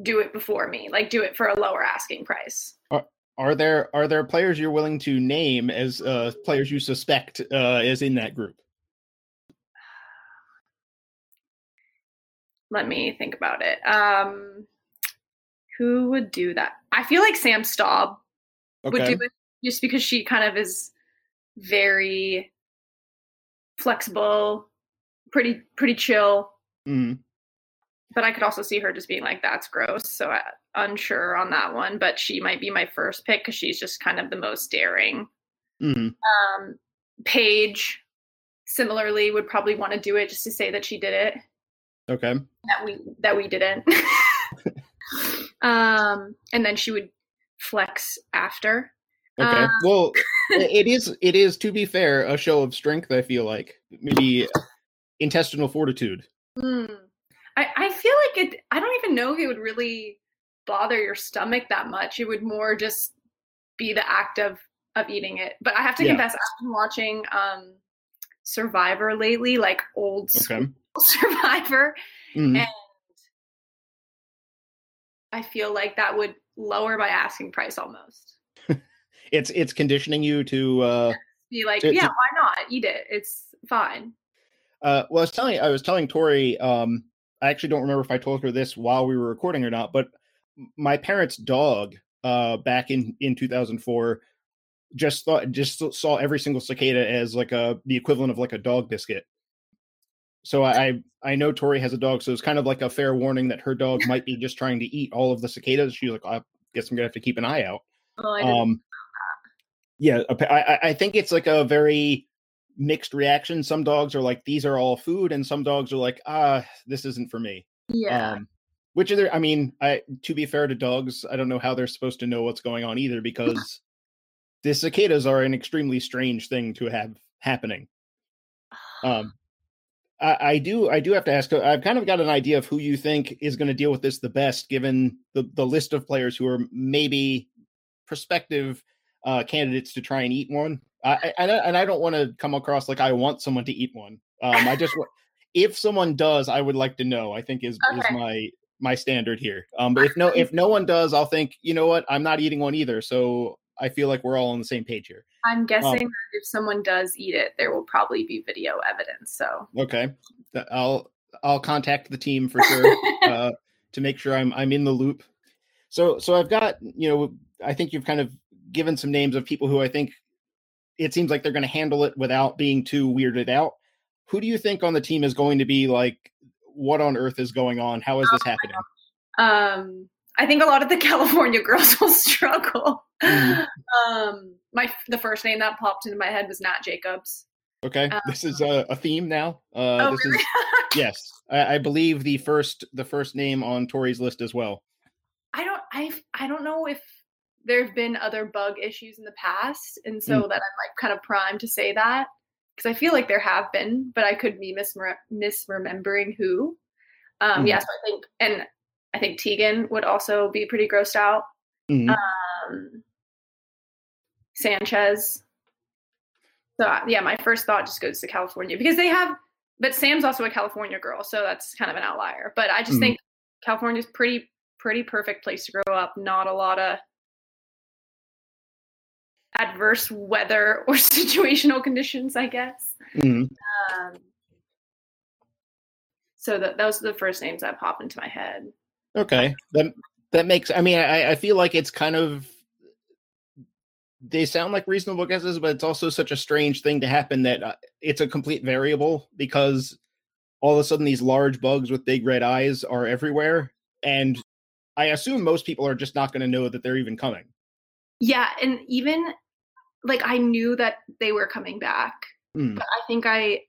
do it before me, like do it for a lower asking price. Are, are there are there players you're willing to name as uh, players you suspect uh, is in that group? Let me think about it. Um, who would do that? I feel like Sam Staab okay. would do it just because she kind of is very flexible, pretty pretty chill. Mm but I could also see her just being like, "That's gross." So I, unsure on that one, but she might be my first pick because she's just kind of the most daring. Mm-hmm. Um, Paige, similarly, would probably want to do it just to say that she did it. Okay. That we that we didn't. um, and then she would flex after. Okay. Um, well, it is it is to be fair a show of strength. I feel like maybe intestinal fortitude. Mm. I, I feel like it I don't even know if it would really bother your stomach that much. It would more just be the act of of eating it. But I have to yeah. confess, I've been watching um Survivor lately, like old okay. Survivor. Mm-hmm. And I feel like that would lower my asking price almost. it's it's conditioning you to uh be like, to, yeah, to... why not? Eat it. It's fine. Uh, well, I was telling I was telling Tori um, I actually don't remember if I told her this while we were recording or not, but my parents' dog uh, back in in 2004 just thought just saw every single cicada as like a the equivalent of like a dog biscuit. So I I know Tori has a dog, so it's kind of like a fair warning that her dog might be just trying to eat all of the cicadas. She's like, I guess I'm gonna have to keep an eye out. Oh, um, yeah, I, I think it's like a very mixed reaction. Some dogs are like, these are all food, and some dogs are like, ah, this isn't for me. Yeah. Um, which are there? I mean, I to be fair to dogs, I don't know how they're supposed to know what's going on either because the cicadas are an extremely strange thing to have happening. Um, I, I do, I do have to ask. Uh, I've kind of got an idea of who you think is going to deal with this the best, given the the list of players who are maybe prospective uh, candidates to try and eat one. I, and I, and I don't want to come across like I want someone to eat one. Um, I just if someone does, I would like to know. I think is okay. is my my standard here. Um, but if no if no one does, I'll think you know what I'm not eating one either. So I feel like we're all on the same page here. I'm guessing um, if someone does eat it, there will probably be video evidence. So okay, I'll I'll contact the team for sure uh, to make sure I'm I'm in the loop. So so I've got you know I think you've kind of given some names of people who I think it seems like they're going to handle it without being too weirded out. Who do you think on the team is going to be like, what on earth is going on? How is this oh happening? Um, I think a lot of the California girls will struggle. Mm. Um, my the first name that popped into my head was Nat Jacobs. Okay, um, this is a, a theme now. Uh, oh, this really? is yes, I, I, believe the first the first name on Tori's list as well. I don't I I don't know if there have been other bug issues in the past, and so mm. that I'm like kind of primed to say that because I feel like there have been, but I could be misre- misremembering who. Um, mm. Yes, yeah, so I think, and I think Tegan would also be pretty grossed out. Mm. Um, Sanchez. So yeah, my first thought just goes to California because they have, but Sam's also a California girl, so that's kind of an outlier. But I just mm. think California's pretty pretty perfect place to grow up. Not a lot of adverse weather or situational conditions, I guess. Mm-hmm. Um, so that those are the first names that pop into my head. Okay, that that makes. I mean, I, I feel like it's kind of they sound like reasonable guesses, but it's also such a strange thing to happen that uh, it's a complete variable because all of a sudden these large bugs with big red eyes are everywhere, and I assume most people are just not going to know that they're even coming. Yeah, and even like I knew that they were coming back, mm. but I think I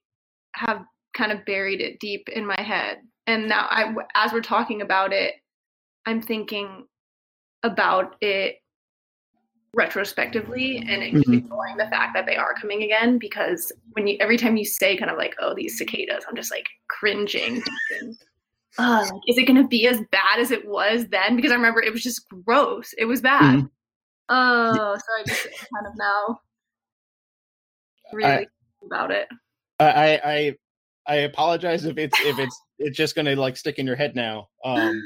have kind of buried it deep in my head. And now I as we're talking about it, I'm thinking about it retrospectively and mm-hmm. ignoring the fact that they are coming again because when you every time you say kind of like oh these cicadas i'm just like cringing. Uh, is it going to be as bad as it was then? Because i remember it was just gross. It was bad. Mm-hmm. oh so i just kind of now really I, about it. I i i apologize if it's if it's it's just going to like stick in your head now. Um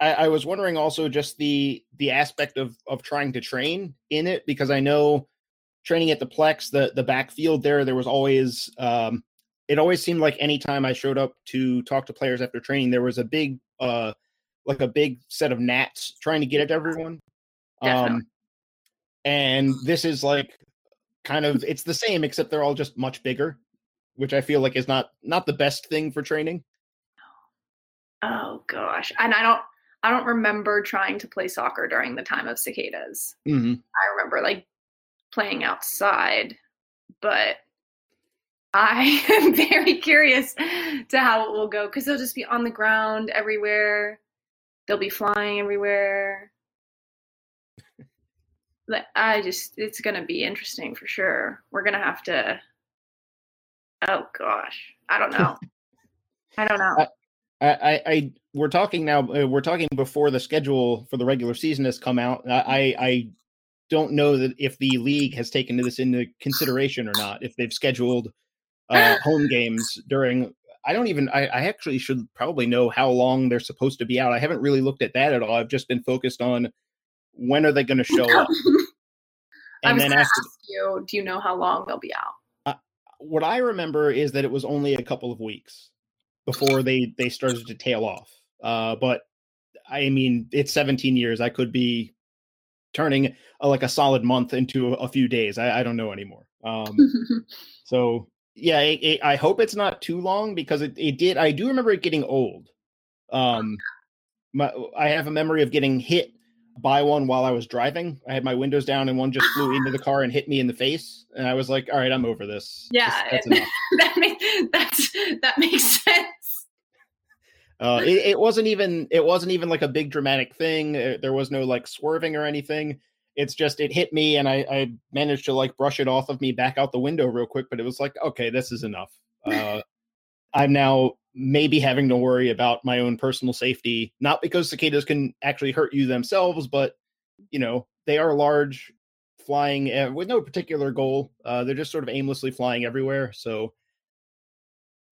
I, I, was wondering also just the the aspect of of trying to train in it because I know training at the Plex, the the backfield there, there was always um, it always seemed like anytime I showed up to talk to players after training, there was a big uh like a big set of gnats trying to get at everyone. Definitely. Um, and this is like kind of it's the same except they're all just much bigger, which I feel like is not not the best thing for training. Oh gosh. And I don't I don't remember trying to play soccer during the time of cicadas. Mm-hmm. I remember like playing outside, but I am very curious to how it will go because they'll just be on the ground everywhere. They'll be flying everywhere. I just, it's going to be interesting for sure. We're going to have to, oh gosh, I don't know. I don't know. I, I, I, we're talking now. Uh, we're talking before the schedule for the regular season has come out. I, I don't know that if the league has taken this into consideration or not. If they've scheduled uh, home games during, I don't even. I, I actually should probably know how long they're supposed to be out. I haven't really looked at that at all. I've just been focused on when are they going to show up. And I was then after, you, do you know how long they'll be out? Uh, what I remember is that it was only a couple of weeks before they they started to tail off. Uh, but I mean, it's 17 years. I could be turning a, like a solid month into a, a few days. I, I, don't know anymore. Um, so yeah, it, it, I hope it's not too long because it, it did. I do remember it getting old. Um, my, I have a memory of getting hit by one while I was driving. I had my windows down and one just flew into the car and hit me in the face. And I was like, all right, I'm over this. Yeah, that's, that's that, makes, that's, that makes sense. Uh, it, it, wasn't even it wasn't even like a big dramatic thing. Uh, there was no like swerving or anything. It's just it hit me and I, I managed to like brush it off of me back out the window real quick. But it was like okay, this is enough. Uh, I'm now maybe having to worry about my own personal safety, not because cicadas can actually hurt you themselves, but you know they are large, flying with no particular goal. Uh, they're just sort of aimlessly flying everywhere. So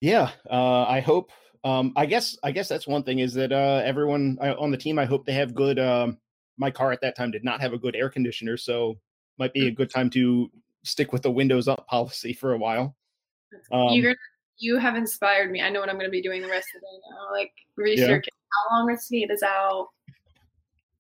yeah, uh, I hope um, I guess I guess that's one thing is that uh, everyone on the team. I hope they have good. Um, my car at that time did not have a good air conditioner, so might be a good time to stick with the windows up policy for a while. Um, You're you have inspired me. I know what I'm going to be doing the rest of the day now. Like research yeah. how long are cicadas out.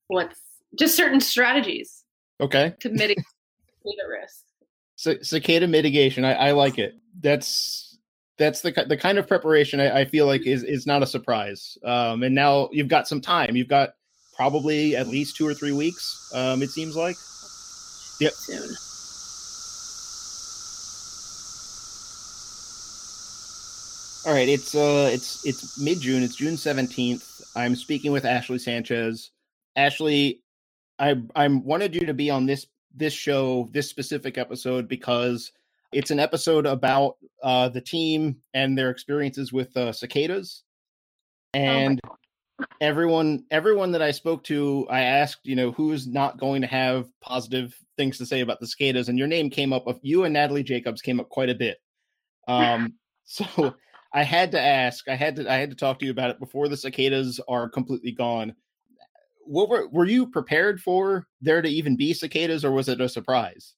What's just certain strategies. Okay. To mitigate the risk. Cicada mitigation. I, I like it. That's that's the the kind of preparation I, I, feel like is is not a surprise. Um, and now you've got some time. You've got probably at least two or three weeks. Um, it seems like. Yep. Soon. All right, it's uh, it's it's mid June. It's June seventeenth. I'm speaking with Ashley Sanchez. Ashley, I I wanted you to be on this this show, this specific episode because it's an episode about uh, the team and their experiences with uh, cicadas. Oh and oh everyone, everyone that I spoke to, I asked, you know, who's not going to have positive things to say about the cicadas, and your name came up. Of you and Natalie Jacobs came up quite a bit. Um, so I had to ask. I had to. I had to talk to you about it before the cicadas are completely gone. What were were you prepared for there to even be cicadas, or was it a surprise?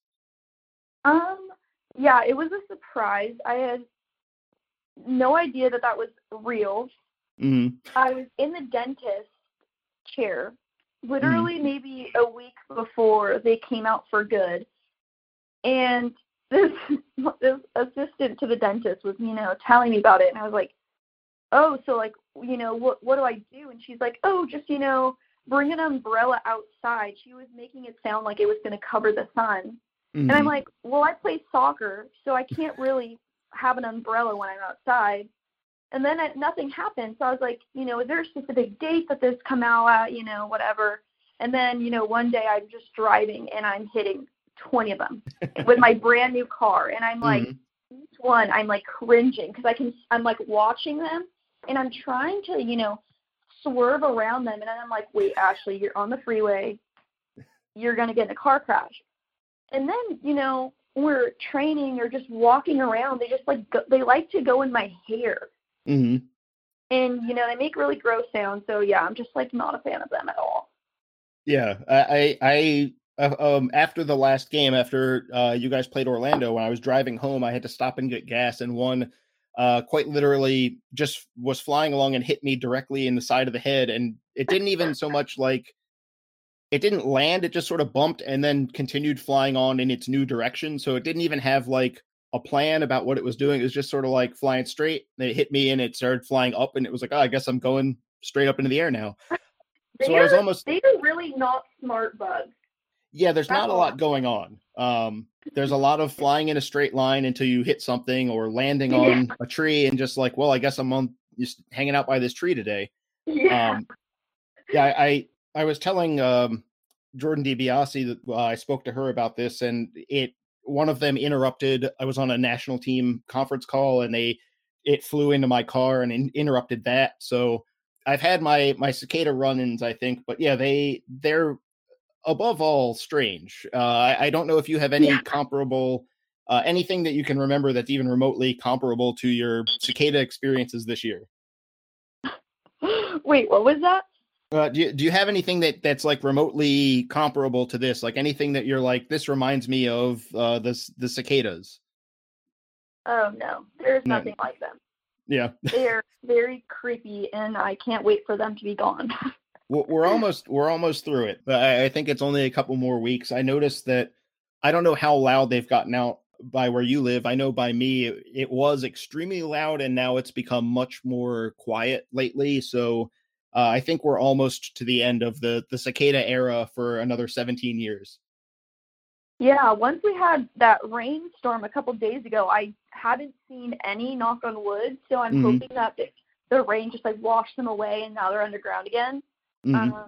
Um, yeah, it was a surprise. I had no idea that that was real. Mm-hmm. I was in the dentist chair, literally mm-hmm. maybe a week before they came out for good, and this this assistant to the dentist was, you know, telling me about it, and I was like, oh, so like, you know, what what do I do? And she's like, oh, just you know, bring an umbrella outside. She was making it sound like it was going to cover the sun. Mm-hmm. And I'm mm-hmm. like, well, I play soccer, so I can't really have an umbrella when I'm outside. And then it, nothing happened. So I was like, you know, is there a specific date that this come out at, you know, whatever. And then, you know, one day I'm just driving and I'm hitting 20 of them with my brand new car. And I'm like, mm-hmm. each one, I'm like cringing because I can, I'm like watching them and I'm trying to, you know, swerve around them. And I'm like, wait, Ashley, you're on the freeway. You're going to get in a car crash. And then, you know, we're training or just walking around, they just like, go, they like to go in my hair. Mm-hmm. And, you know, they make really gross sounds. So, yeah, I'm just like not a fan of them at all. Yeah. I, I, uh, um, after the last game, after uh, you guys played Orlando, when I was driving home, I had to stop and get gas, and one uh, quite literally just was flying along and hit me directly in the side of the head. And it didn't even so much like it didn't land, it just sort of bumped and then continued flying on in its new direction. So it didn't even have like a plan about what it was doing. It was just sort of like flying straight. Then it hit me and it started flying up, and it was like, oh, I guess I'm going straight up into the air now. They so are, I was almost. They are really not smart bugs. Yeah, there's not a lot going on. Um, there's a lot of flying in a straight line until you hit something or landing on a tree and just like, well, I guess I'm on just hanging out by this tree today. Yeah. Um, yeah, I I was telling um, Jordan DiBiasi that uh, I spoke to her about this, and it one of them interrupted. I was on a national team conference call, and they it flew into my car and in, interrupted that. So I've had my my cicada run-ins, I think, but yeah, they they're above all strange. Uh, I, I, don't know if you have any yeah. comparable, uh, anything that you can remember that's even remotely comparable to your cicada experiences this year. Wait, what was that? Uh, do you, do you have anything that that's like remotely comparable to this? Like anything that you're like, this reminds me of uh, the the cicadas? Oh no, there's no. nothing like them. Yeah, they're very creepy, and I can't wait for them to be gone. we're almost we're almost through it, but I, think it's only a couple more weeks. I noticed that I don't know how loud they've gotten out by where you live. I know by me it, was extremely loud, and now it's become much more quiet lately. So uh, I think we're almost to the end of the the cicada era for another 17 years. Yeah, once we had that rainstorm a couple days ago, I haven't seen any knock on wood. So I'm mm-hmm. hoping that the rain just like washed them away, and now they're underground again. Mm-hmm. Um,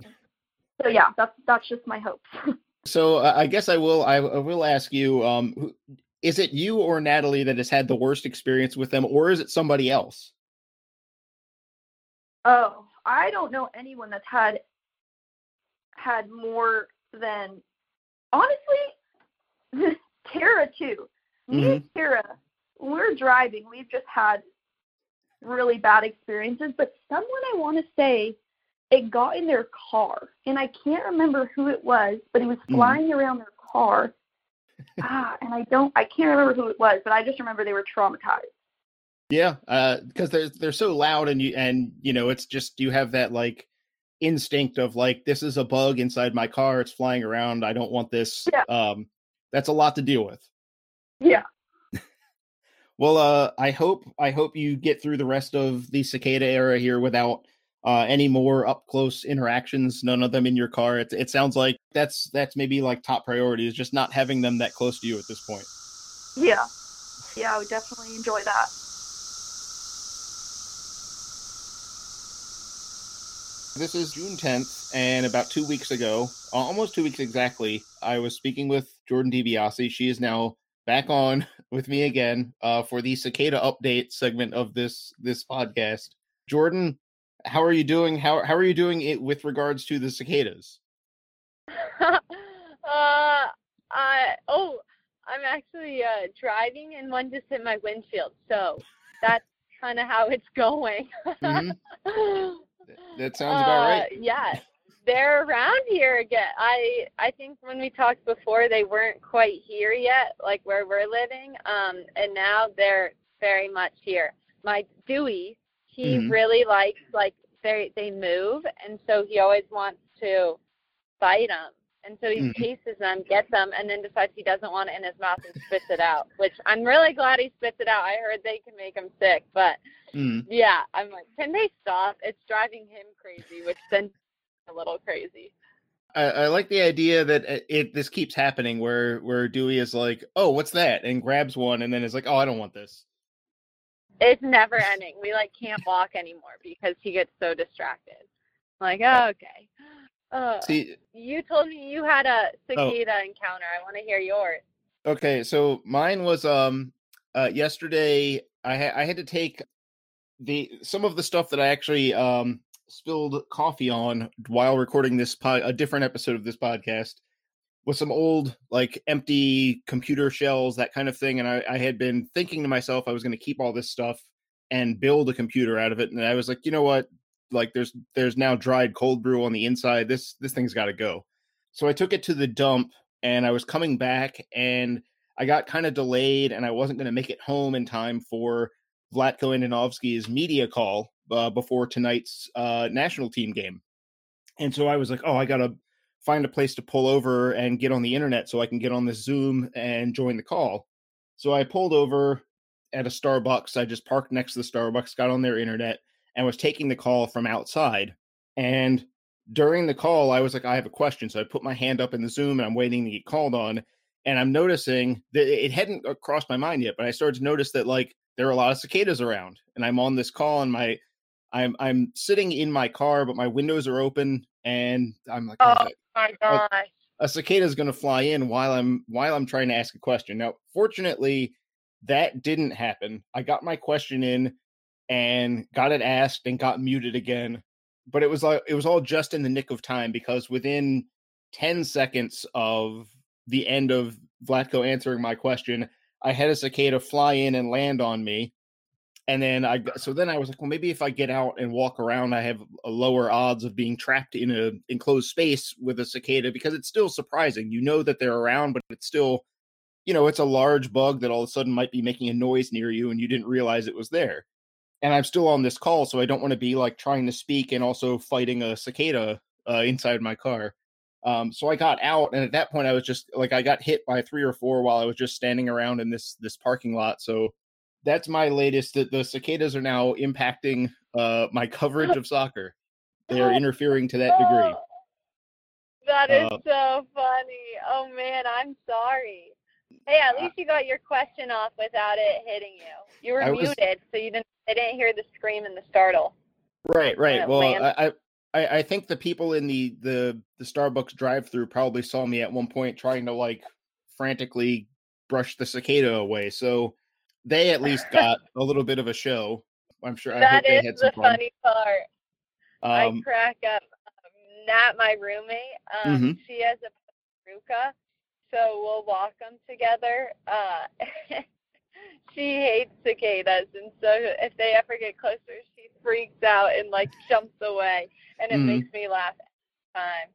so yeah, that's that's just my hope. so uh, I guess I will I, will ask you: um, Is it you or Natalie that has had the worst experience with them, or is it somebody else? Oh, I don't know anyone that's had had more than honestly Tara too. Me mm-hmm. and Tara, we're driving. We've just had really bad experiences, but someone I want to say it got in their car, and I can't remember who it was, but it was mm-hmm. flying mm. around their car. ah, and I don't, I can't remember who it was, but I just remember they were traumatized. Yeah, because uh, they're they're so loud, and you and you know it's just you have that like instinct of like this is a bug inside my car, it's flying around. I don't want this. Yeah. Um, that's a lot to deal with. Yeah. well, uh, I hope I hope you get through the rest of the cicada era here without uh, any more up close interactions. None of them in your car. It, it sounds like that's that's maybe like top priority is just not having them that close to you at this point. Yeah, yeah, I would definitely enjoy that. This is June 10th, and about two weeks ago, almost two weeks exactly, I was speaking with Jordan DiBiasi. She is now back on with me again uh, for the cicada update segment of this this podcast. Jordan, how are you doing? How how are you doing it with regards to the cicadas? uh, I oh, I'm actually uh, driving and one just hit my windshield, so that's kind of how it's going. mm-hmm. That sounds about uh, right. Yeah, they're around here again. I I think when we talked before, they weren't quite here yet, like where we're living. Um, and now they're very much here. My Dewey, he mm-hmm. really likes like they they move, and so he always wants to bite them. And so he mm. tastes them, gets them, and then decides he doesn't want it in his mouth and spits it out. Which I'm really glad he spits it out. I heard they can make him sick, but mm. yeah, I'm like, can they stop? It's driving him crazy, which then a little crazy. I, I, like the idea that it, it, this keeps happening where where Dewey is like, "Oh, what's that?" and grabs one, and then is like, "Oh, I don't want this." It's never ending. We like can't walk anymore because he gets so distracted. I'm like, oh, okay. Uh, See, you told me you had a oh. cicada oh. encounter. I want to hear yours. Okay, so mine was um uh yesterday. I ha- I had to take the some of the stuff that I actually um spilled coffee on while recording this pod, a different episode of this podcast with some old like empty computer shells that kind of thing and I, I had been thinking to myself i was going to keep all this stuff and build a computer out of it and i was like you know what? Like there's there's now dried cold brew on the inside. This this thing's got to go. So i took it to the dump and i was coming back and i got kind of delayed and i wasn't going to make it home in time for vlatko andonovski's media call uh, before tonight's uh, national team game. And so i was like oh i gotta find a place to pull over and get on the internet so i can get on the zoom and join the call so i pulled over at a starbucks i just parked next to the starbucks got on their internet and was taking the call from outside. And during the call, I was like, I have a question. So I put my hand up in the Zoom and I'm waiting to get called on. And I'm noticing that it hadn't uh, crossed my mind yet, but I started to notice that like there are a lot of cicadas around. And I'm on this call and my I'm I'm sitting in my car, but my windows are open and I'm like, oh, oh my oh, gosh. A, a cicada is gonna fly in while I'm while I'm trying to ask a question. Now, fortunately, that didn't happen. I got my question in and got it asked and got muted again. But it was like it was all just in the nick of time because within 10 seconds of the end of Vlatko answering my question, I had a cicada fly in and land on me. And then I so then I was like, well, maybe if I get out and walk around, I have a lower odds of being trapped in a enclosed space with a cicada because it's still surprising. You know that they're around, but it's still, you know, it's a large bug that all of a sudden might be making a noise near you and you didn't realize it was there and I'm still on this call, so I don't want to be like trying to speak and also fighting a cicada uh, inside my car. Um, so I got out, and at that point, I was just like I got hit by three or four while I was just standing around in this this parking lot. So that's my latest. That the cicadas are now impacting uh, my coverage of soccer. They are interfering to that degree. That is uh, so funny. Oh man, I'm sorry. Hey, at least you got your question off without it hitting you. You were was, muted, so you didn't I didn't hear the scream and the startle. Right, right. Well, I, I I think the people in the the the Starbucks drive-through probably saw me at one point trying to like frantically brush the cicada away. So they at least got a little bit of a show. I'm sure. That I is the fun. funny part. Um, I crack up. Um, Nat, my roommate, um, mm-hmm. she has a peruka, so we'll walk them together. Uh, she hates cicadas, and so if they ever get closer, she freaks out and like jumps away, and it mm. makes me laugh every time.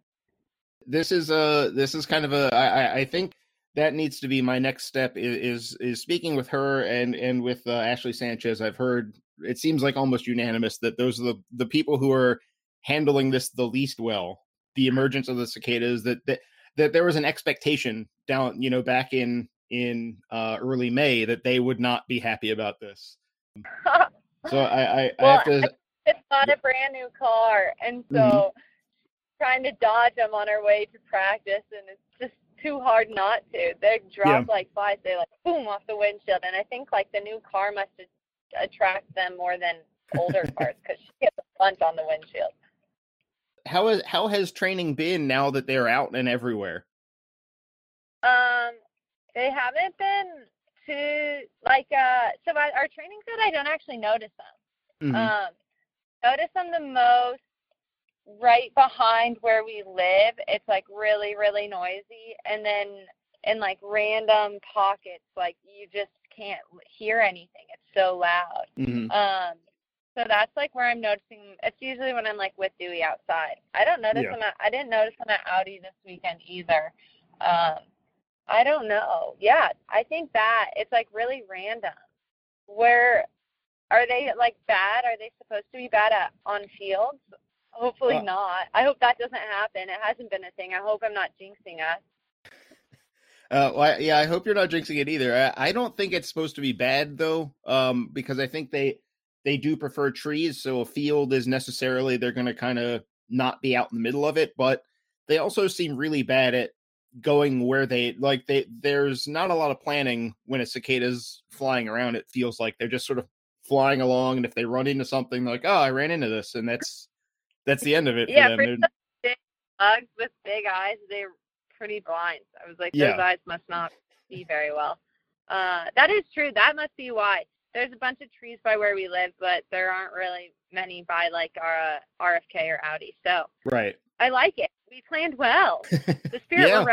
This is a this is kind of a I I think that needs to be my next step is is, is speaking with her and and with uh, Ashley Sanchez. I've heard it seems like almost unanimous that those are the the people who are handling this the least well. The emergence of the cicadas that that that there was an expectation down you know back in in uh, early May that they would not be happy about this. so I, I, well, I have to. I just bought a brand new car, and so mm-hmm. trying to dodge them on our way to practice, and it's just too hard not to. They drop yeah. like flies. They like boom off the windshield, and I think like the new car must attract them more than older cars because she gets a punch on the windshield. How is how has training been now that they're out and everywhere? Um, they haven't been too like uh so I, our training field I don't actually notice them. Mm-hmm. Um notice them the most right behind where we live. It's like really, really noisy and then in like random pockets like you just can't hear anything. It's so loud. Mm-hmm. Um so that's like where I'm noticing. It's usually when I'm like with Dewey outside. I don't notice yeah. them. At, I didn't notice them at Audi this weekend either. Um, I don't know. Yeah, I think that it's like really random. Where are they like bad? Are they supposed to be bad at on fields? Hopefully uh, not. I hope that doesn't happen. It hasn't been a thing. I hope I'm not jinxing us. Uh, well, I, yeah, I hope you're not jinxing it either. I, I, don't think it's supposed to be bad though, um, because I think they they do prefer trees. So a field is necessarily they're going to kind of not be out in the middle of it, but they also seem really bad at going where they like. They there's not a lot of planning when a cicada's flying around. It feels like they're just sort of flying along, and if they run into something, like oh, I ran into this, and that's that's the end of it. Yeah, for, for big bugs with big eyes, they're pretty blind. I was like, yeah. those eyes must not see very well. Uh, that is true. That must be why. There's a bunch of trees by where we live, but there aren't really many by like our uh, RFK or Audi. So right, I like it. We planned well. The spirit yeah.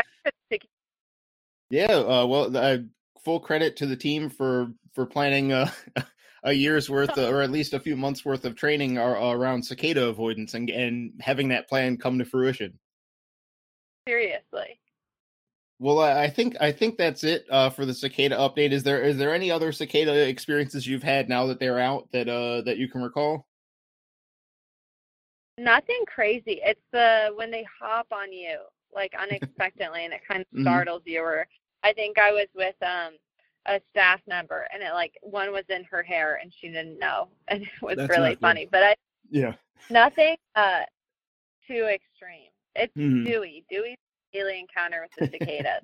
Yeah. Uh, well, uh, full credit to the team for for planning uh, a year's worth or at least a few months worth of training around cicada avoidance and, and having that plan come to fruition. Seriously. Well, I think I think that's it uh, for the cicada update. Is there is there any other cicada experiences you've had now that they're out that uh that you can recall? Nothing crazy. It's the when they hop on you like unexpectedly and it kind of mm-hmm. startles mm-hmm. you. Or I think I was with um a staff member and it like one was in her hair and she didn't know and it was That's really funny. Good. But I yeah nothing uh too extreme. It's mm-hmm. Dewey. Dewey's daily encounter with the cicadas.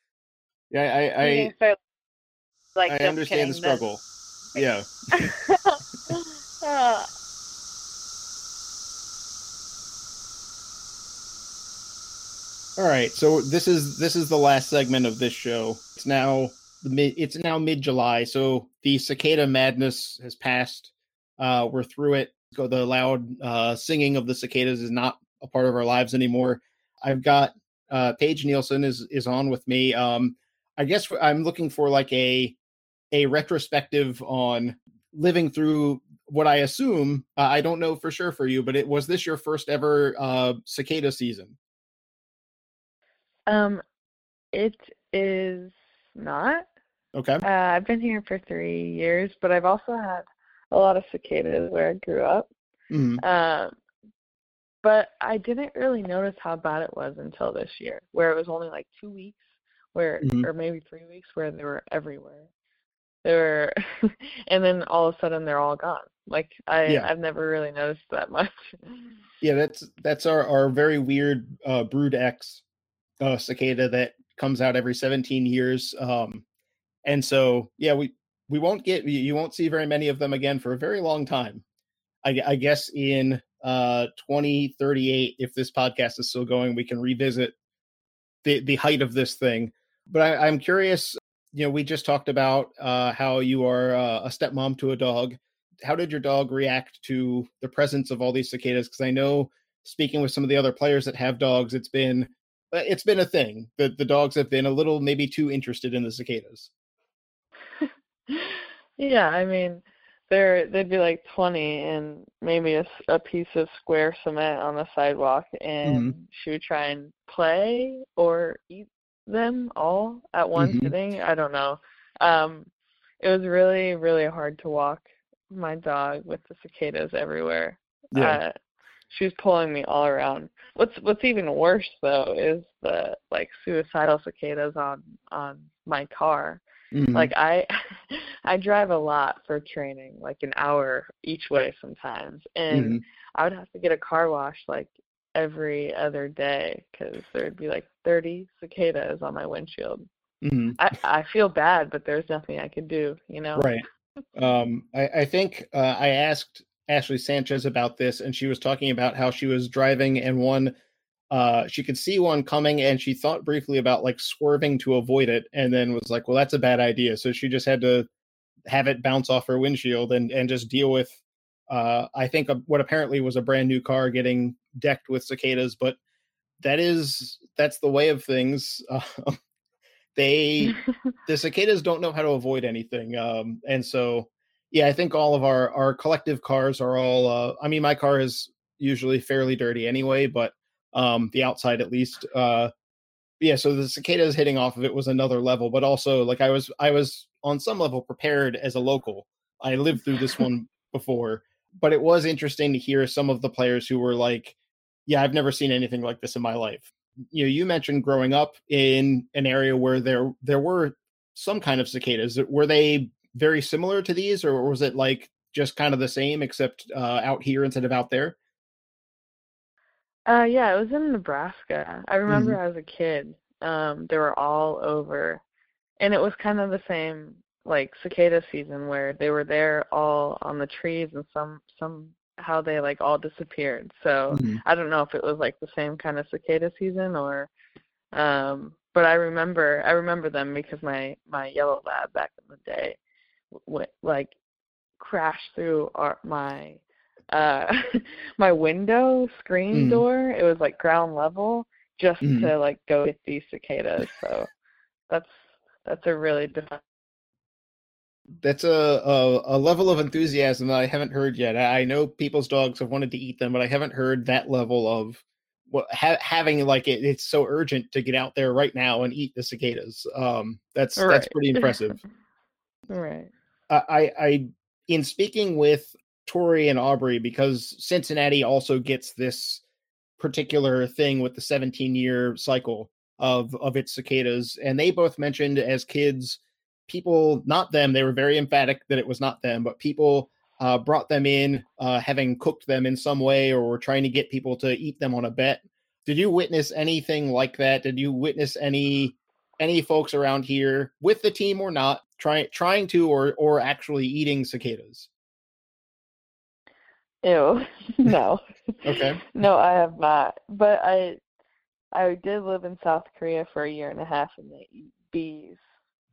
yeah, I I, so, like, I understand the struggle. yeah. uh. All right, so this is this is the last segment of this show. It's now mid it's now mid July, so the cicada madness has passed. Uh, we're through it. The loud uh, singing of the cicadas is not a part of our lives anymore. I've got uh, Paige Nielsen is is on with me. Um, I guess I'm looking for like a a retrospective on living through what I assume. Uh, I don't know for sure for you, but it was this your first ever uh, cicada season? Um, it is not. Okay. Uh, I've been here for three years, but I've also had a lot of cicadas where I grew up. Mm-hmm. Um, but I didn't really notice how bad it was until this year, where it was only like two weeks, where mm-hmm. or maybe three weeks, where they were everywhere. They were, and then all of a sudden they're all gone. Like I, yeah. I've never really noticed that much. Yeah, that's that's our our very weird uh, brood X uh, cicada that comes out every 17 years. Um, and so, yeah, we we won't get you won't see very many of them again for a very long time. I, I guess in uh 2038, if this podcast is still going, we can revisit the the height of this thing. But I, I'm curious. You know, we just talked about uh, how you are uh, a stepmom to a dog. How did your dog react to the presence of all these cicadas? Because I know, speaking with some of the other players that have dogs, it's been it's been a thing that the dogs have been a little maybe too interested in the cicadas. yeah, I mean, there they'd be like 20 and maybe a, a piece of square cement on the sidewalk, and mm-hmm. she would try and play or eat them all at one mm-hmm. sitting. I don't know. Um, it was really really hard to walk my dog with the cicadas everywhere. Yeah. Uh, she was pulling me all around. What's what's even worse though is the like suicidal cicadas on on my car. Mm-hmm. Like I I drive a lot for training, like an hour each way sometimes, and mm-hmm. I would have to get a car wash like every other day because there'd be like 30 cicadas on my windshield. Mm-hmm. I I feel bad, but there's nothing I could do, you know. Right. Um, I I think uh, I asked Ashley Sanchez about this, and she was talking about how she was driving and one uh she could see one coming and she thought briefly about like swerving to avoid it and then was like well that's a bad idea. So she just had to have it bounce off her windshield and and just deal with uh i think a, what apparently was a brand new car getting decked with cicadas but that is that's the way of things. Uh, they the cicadas don't know how to avoid anything um and so yeah, I think all of our our collective cars are all. Uh, I mean, my car is usually fairly dirty anyway, but um, the outside at least. Uh, yeah, so the cicadas hitting off of it was another level, but also like I was I was on some level prepared as a local. I lived through this one before, but it was interesting to hear some of the players who were like, "Yeah, I've never seen anything like this in my life." You know, you mentioned growing up in an area where there there were some kind of cicadas. Were they very similar to these, or was it like just kind of the same except uh, out here instead of out there? Uh, yeah, it was in Nebraska. I remember mm-hmm. as a kid, um, they were all over, and it was kind of the same like cicada season where they were there all on the trees and some some how they like all disappeared. So mm-hmm. I don't know if it was like the same kind of cicada season or um but I remember I remember them because my my yellow lab back in the day like crashed through our my uh my window screen mm. door. It was like ground level just mm. to like go get these cicadas. So that's that's a really different that's a, a, a level of enthusiasm that I haven't heard yet. I know people's dogs have wanted to eat them, but I haven't heard that level of well, ha- having like it, it's so urgent to get out there right now and eat the cicadas. Um, that's right. that's pretty impressive. right. I, I in speaking with Tori and Aubrey because Cincinnati also gets this particular thing with the 17 year cycle of of its cicadas, and they both mentioned as kids people, not them, they were very emphatic that it was not them, but people uh, brought them in, uh, having cooked them in some way, or were trying to get people to eat them on a bet. Did you witness anything like that? Did you witness any any folks around here with the team or not trying trying to or or actually eating cicadas? Ew, no. okay. No, I have not. But I I did live in South Korea for a year and a half, and they eat bees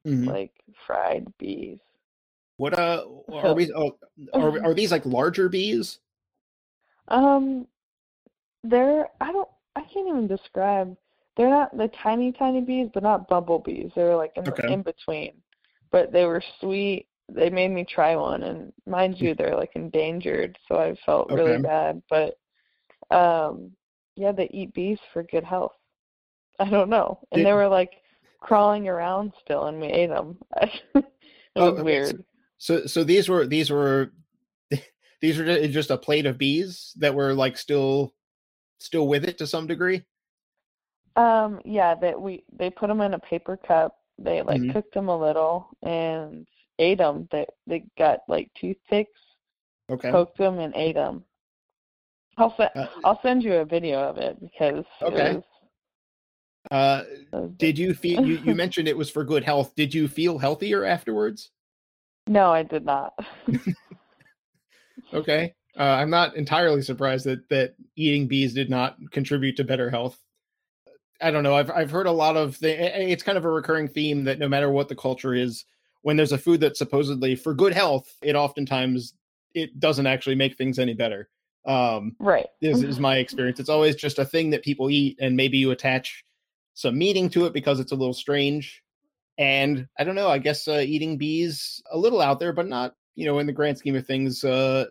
mm-hmm. like fried bees. What uh are we? Oh, are are these like larger bees? Um, they're I don't I can't even describe. They're not the tiny tiny bees, but not bumblebees. They're like in, okay. in between. But they were sweet. They made me try one, and mind you, they're like endangered, so I felt okay. really bad. But um, yeah, they eat bees for good health. I don't know, and Did, they were like crawling around still, and we ate them. it oh, was weird. So, so these were these were these were just a plate of bees that were like still still with it to some degree. Um, yeah, that we they put them in a paper cup. They like mm-hmm. cooked them a little and ate them. They they got like toothpicks, okay, poked them and ate them. I'll send uh, I'll send you a video of it because okay. it was uh, did you feel you, you mentioned it was for good health? Did you feel healthier afterwards? No, I did not. okay. Uh, I'm not entirely surprised that that eating bees did not contribute to better health. I don't know. I've I've heard a lot of the, it's kind of a recurring theme that no matter what the culture is, when there's a food that's supposedly for good health, it oftentimes it doesn't actually make things any better. Um, right. Is is my experience. It's always just a thing that people eat, and maybe you attach some meaning to it because it's a little strange. And I don't know, I guess uh, eating bees a little out there, but not, you know, in the grand scheme of things, uh,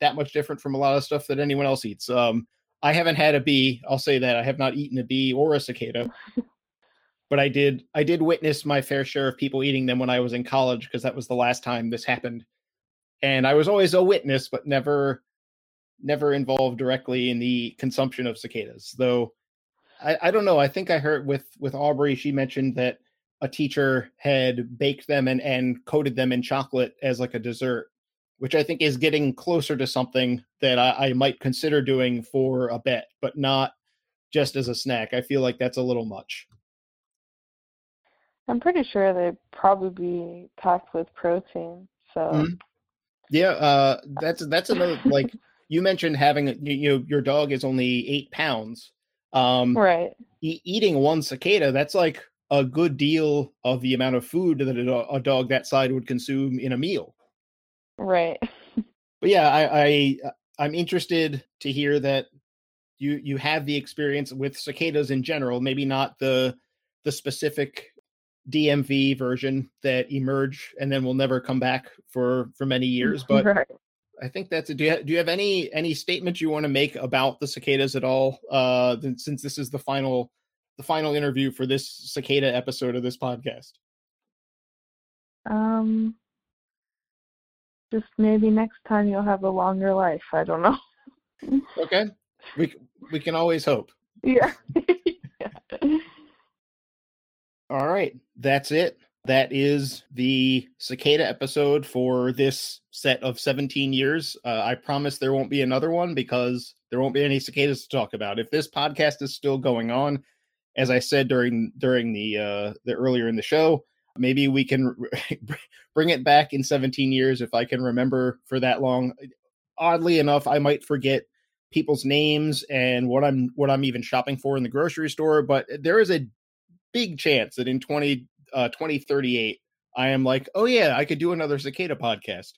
that much different from a lot of stuff that anyone else eats. Um, I haven't had a bee. I'll say that I have not eaten a bee or a cicada, but I did. I did witness my fair share of people eating them when I was in college because that was the last time this happened, and I was always a witness, but never, never involved directly in the consumption of cicadas. Though I, I don't know. I think I heard with with Aubrey, she mentioned that a teacher had baked them and, and coated them in chocolate as like a dessert, which I think is getting closer to something that I, I might consider doing for a bet, but not just as a snack. I feel like that's a little much. I'm pretty sure they'd probably be packed with protein. So mm-hmm. yeah, uh, that's that's another like you mentioned having you know your dog is only eight pounds, um, right. E- eating one cicada, that's like a good deal of the amount of food that a, a dog that size would consume in a meal. Right. but yeah, I, I uh, I'm interested to hear that you you have the experience with cicadas in general, maybe not the the specific DMV version that emerge and then will never come back for for many years, but right. I think that's it. Do you, do you have any any statements you want to make about the cicadas at all? Uh, since this is the final the final interview for this cicada episode of this podcast. Um, just maybe next time you'll have a longer life. I don't know. okay, we we can always hope. Yeah. yeah. All right, that's it. That is the cicada episode for this set of 17 years. Uh, I promise there won't be another one because there won't be any cicadas to talk about. If this podcast is still going on, as I said during during the uh, the earlier in the show, maybe we can bring it back in 17 years if I can remember for that long. Oddly enough, I might forget people's names and what I'm what I'm even shopping for in the grocery store, but there is a big chance that in 20 uh, 2038 I am like, "Oh yeah, I could do another cicada podcast."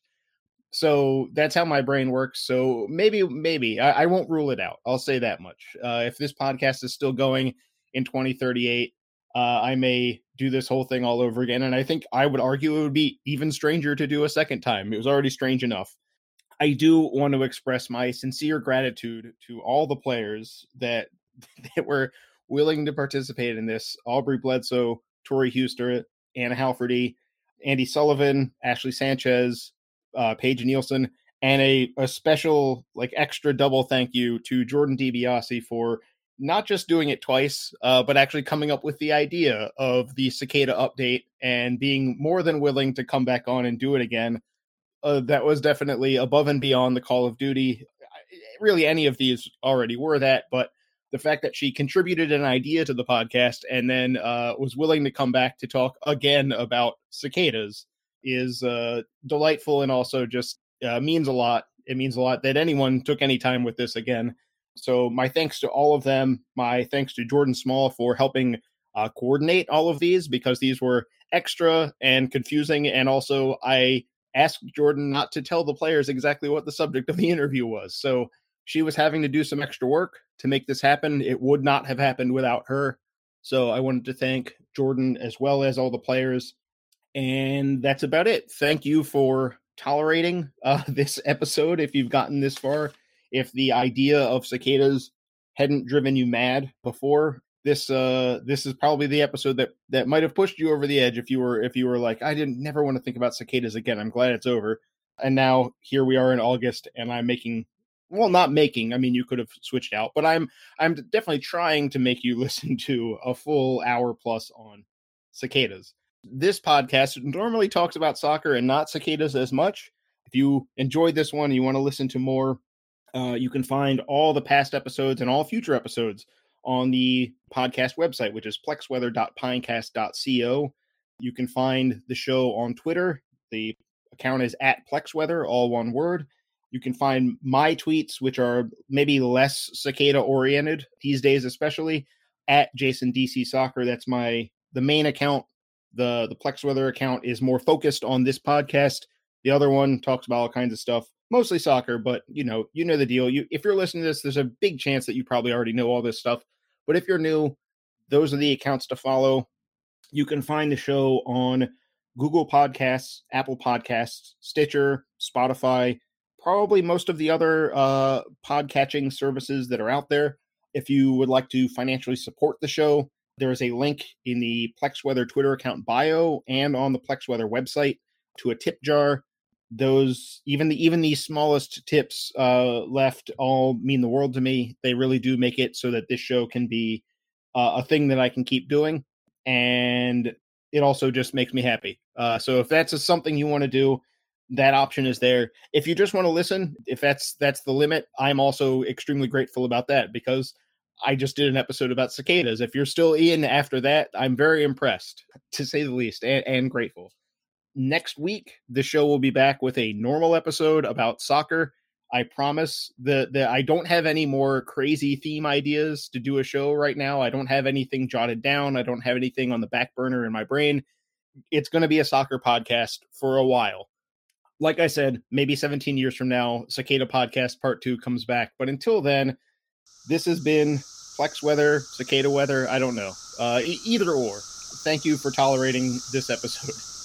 So that's how my brain works. So maybe, maybe I, I won't rule it out. I'll say that much. Uh, if this podcast is still going in 2038, uh, I may do this whole thing all over again. And I think I would argue it would be even stranger to do a second time. It was already strange enough. I do want to express my sincere gratitude to all the players that that were willing to participate in this. Aubrey Bledsoe, Tori Huster, Anna Heilferty, Andi Sullivan, Ashley Sanchez, uh, Paige Nielsen, and a, a special, like extra double thank you to Jordan DiBiasi for not just doing it twice, uh, but actually coming up with the idea of the cicada update and being more than willing to come back on and do it again. Uh, that was definitely above and beyond the Call of Duty. Really, any of these already were that, but the fact that she contributed an idea to the podcast and then uh, was willing to come back to talk again about cicadas is uh, delightful and also just uh, means a lot. It means a lot that anyone took any time with this again. So my thanks to all of them. My thanks to Jordan Small for helping uh, coordinate all of these because these were extra and confusing. And also, I asked Jordan not to tell the players exactly what the subject of the interview was. So she was having to do some extra work to make this happen. It would not have happened without her. So I wanted to thank Jordan as well as all the players and that's about it. Thank you for tolerating uh, this episode if you've gotten this far. If the idea of cicadas hadn't driven you mad before, this uh this is probably the episode that that might have pushed you over the edge if you were if you were like I didn't never want to think about cicadas again. I'm glad it's over. And now here we are in August and I'm making well not making i mean you could have switched out but i'm i'm definitely trying to make you listen to a full hour plus on cicadas this podcast normally talks about soccer and not cicadas as much. If you enjoyed this one and you want to listen to more, uh, you can find all the past episodes and all future episodes on the podcast website, which is plexweather.pinecast.co. You can find the show on Twitter. The account is at plexweather, all one word. You can find my tweets, which are maybe less cicada oriented these days, especially at Jason DC Soccer. That's my the main account the the Plex Weather account is more focused on this podcast. The other one talks about all kinds of stuff, mostly soccer, but you know, you know the deal. You if you're listening to this, there's a big chance that you probably already know all this stuff. But if you're new, those are the accounts to follow. You can find the show on Google Podcasts, Apple Podcasts, Stitcher, Spotify, probably most of the other uh, podcatching services that are out there. If you would like to financially support the show, there is a link in the Plex Weather Twitter account bio and on the Plex Weather website to a tip jar. Those even the even the smallest tips uh, left all mean the world to me. They really do make it so that this show can be uh, a thing that I can keep doing, and it also just makes me happy. Uh, so if that's a, something you want to do, that option is there. If you just want to listen, if that's that's the limit, I'm also extremely grateful about that because I just did an episode about cicadas. If you're still in after that, I'm very impressed, to say the least, and, and grateful. Next week, the show will be back with a normal episode about soccer. I promise that that I don't have any more crazy theme ideas to do a show right now. I don't have anything jotted down. I don't have anything on the back burner in my brain. It's going to be a soccer podcast for a while. Like I said, maybe 17 years from now, Cicada Podcast Part 2 comes back. But until then, this has been Plex Weather, Cicada Weather. I don't know. Uh, either or. Thank you for tolerating this episode.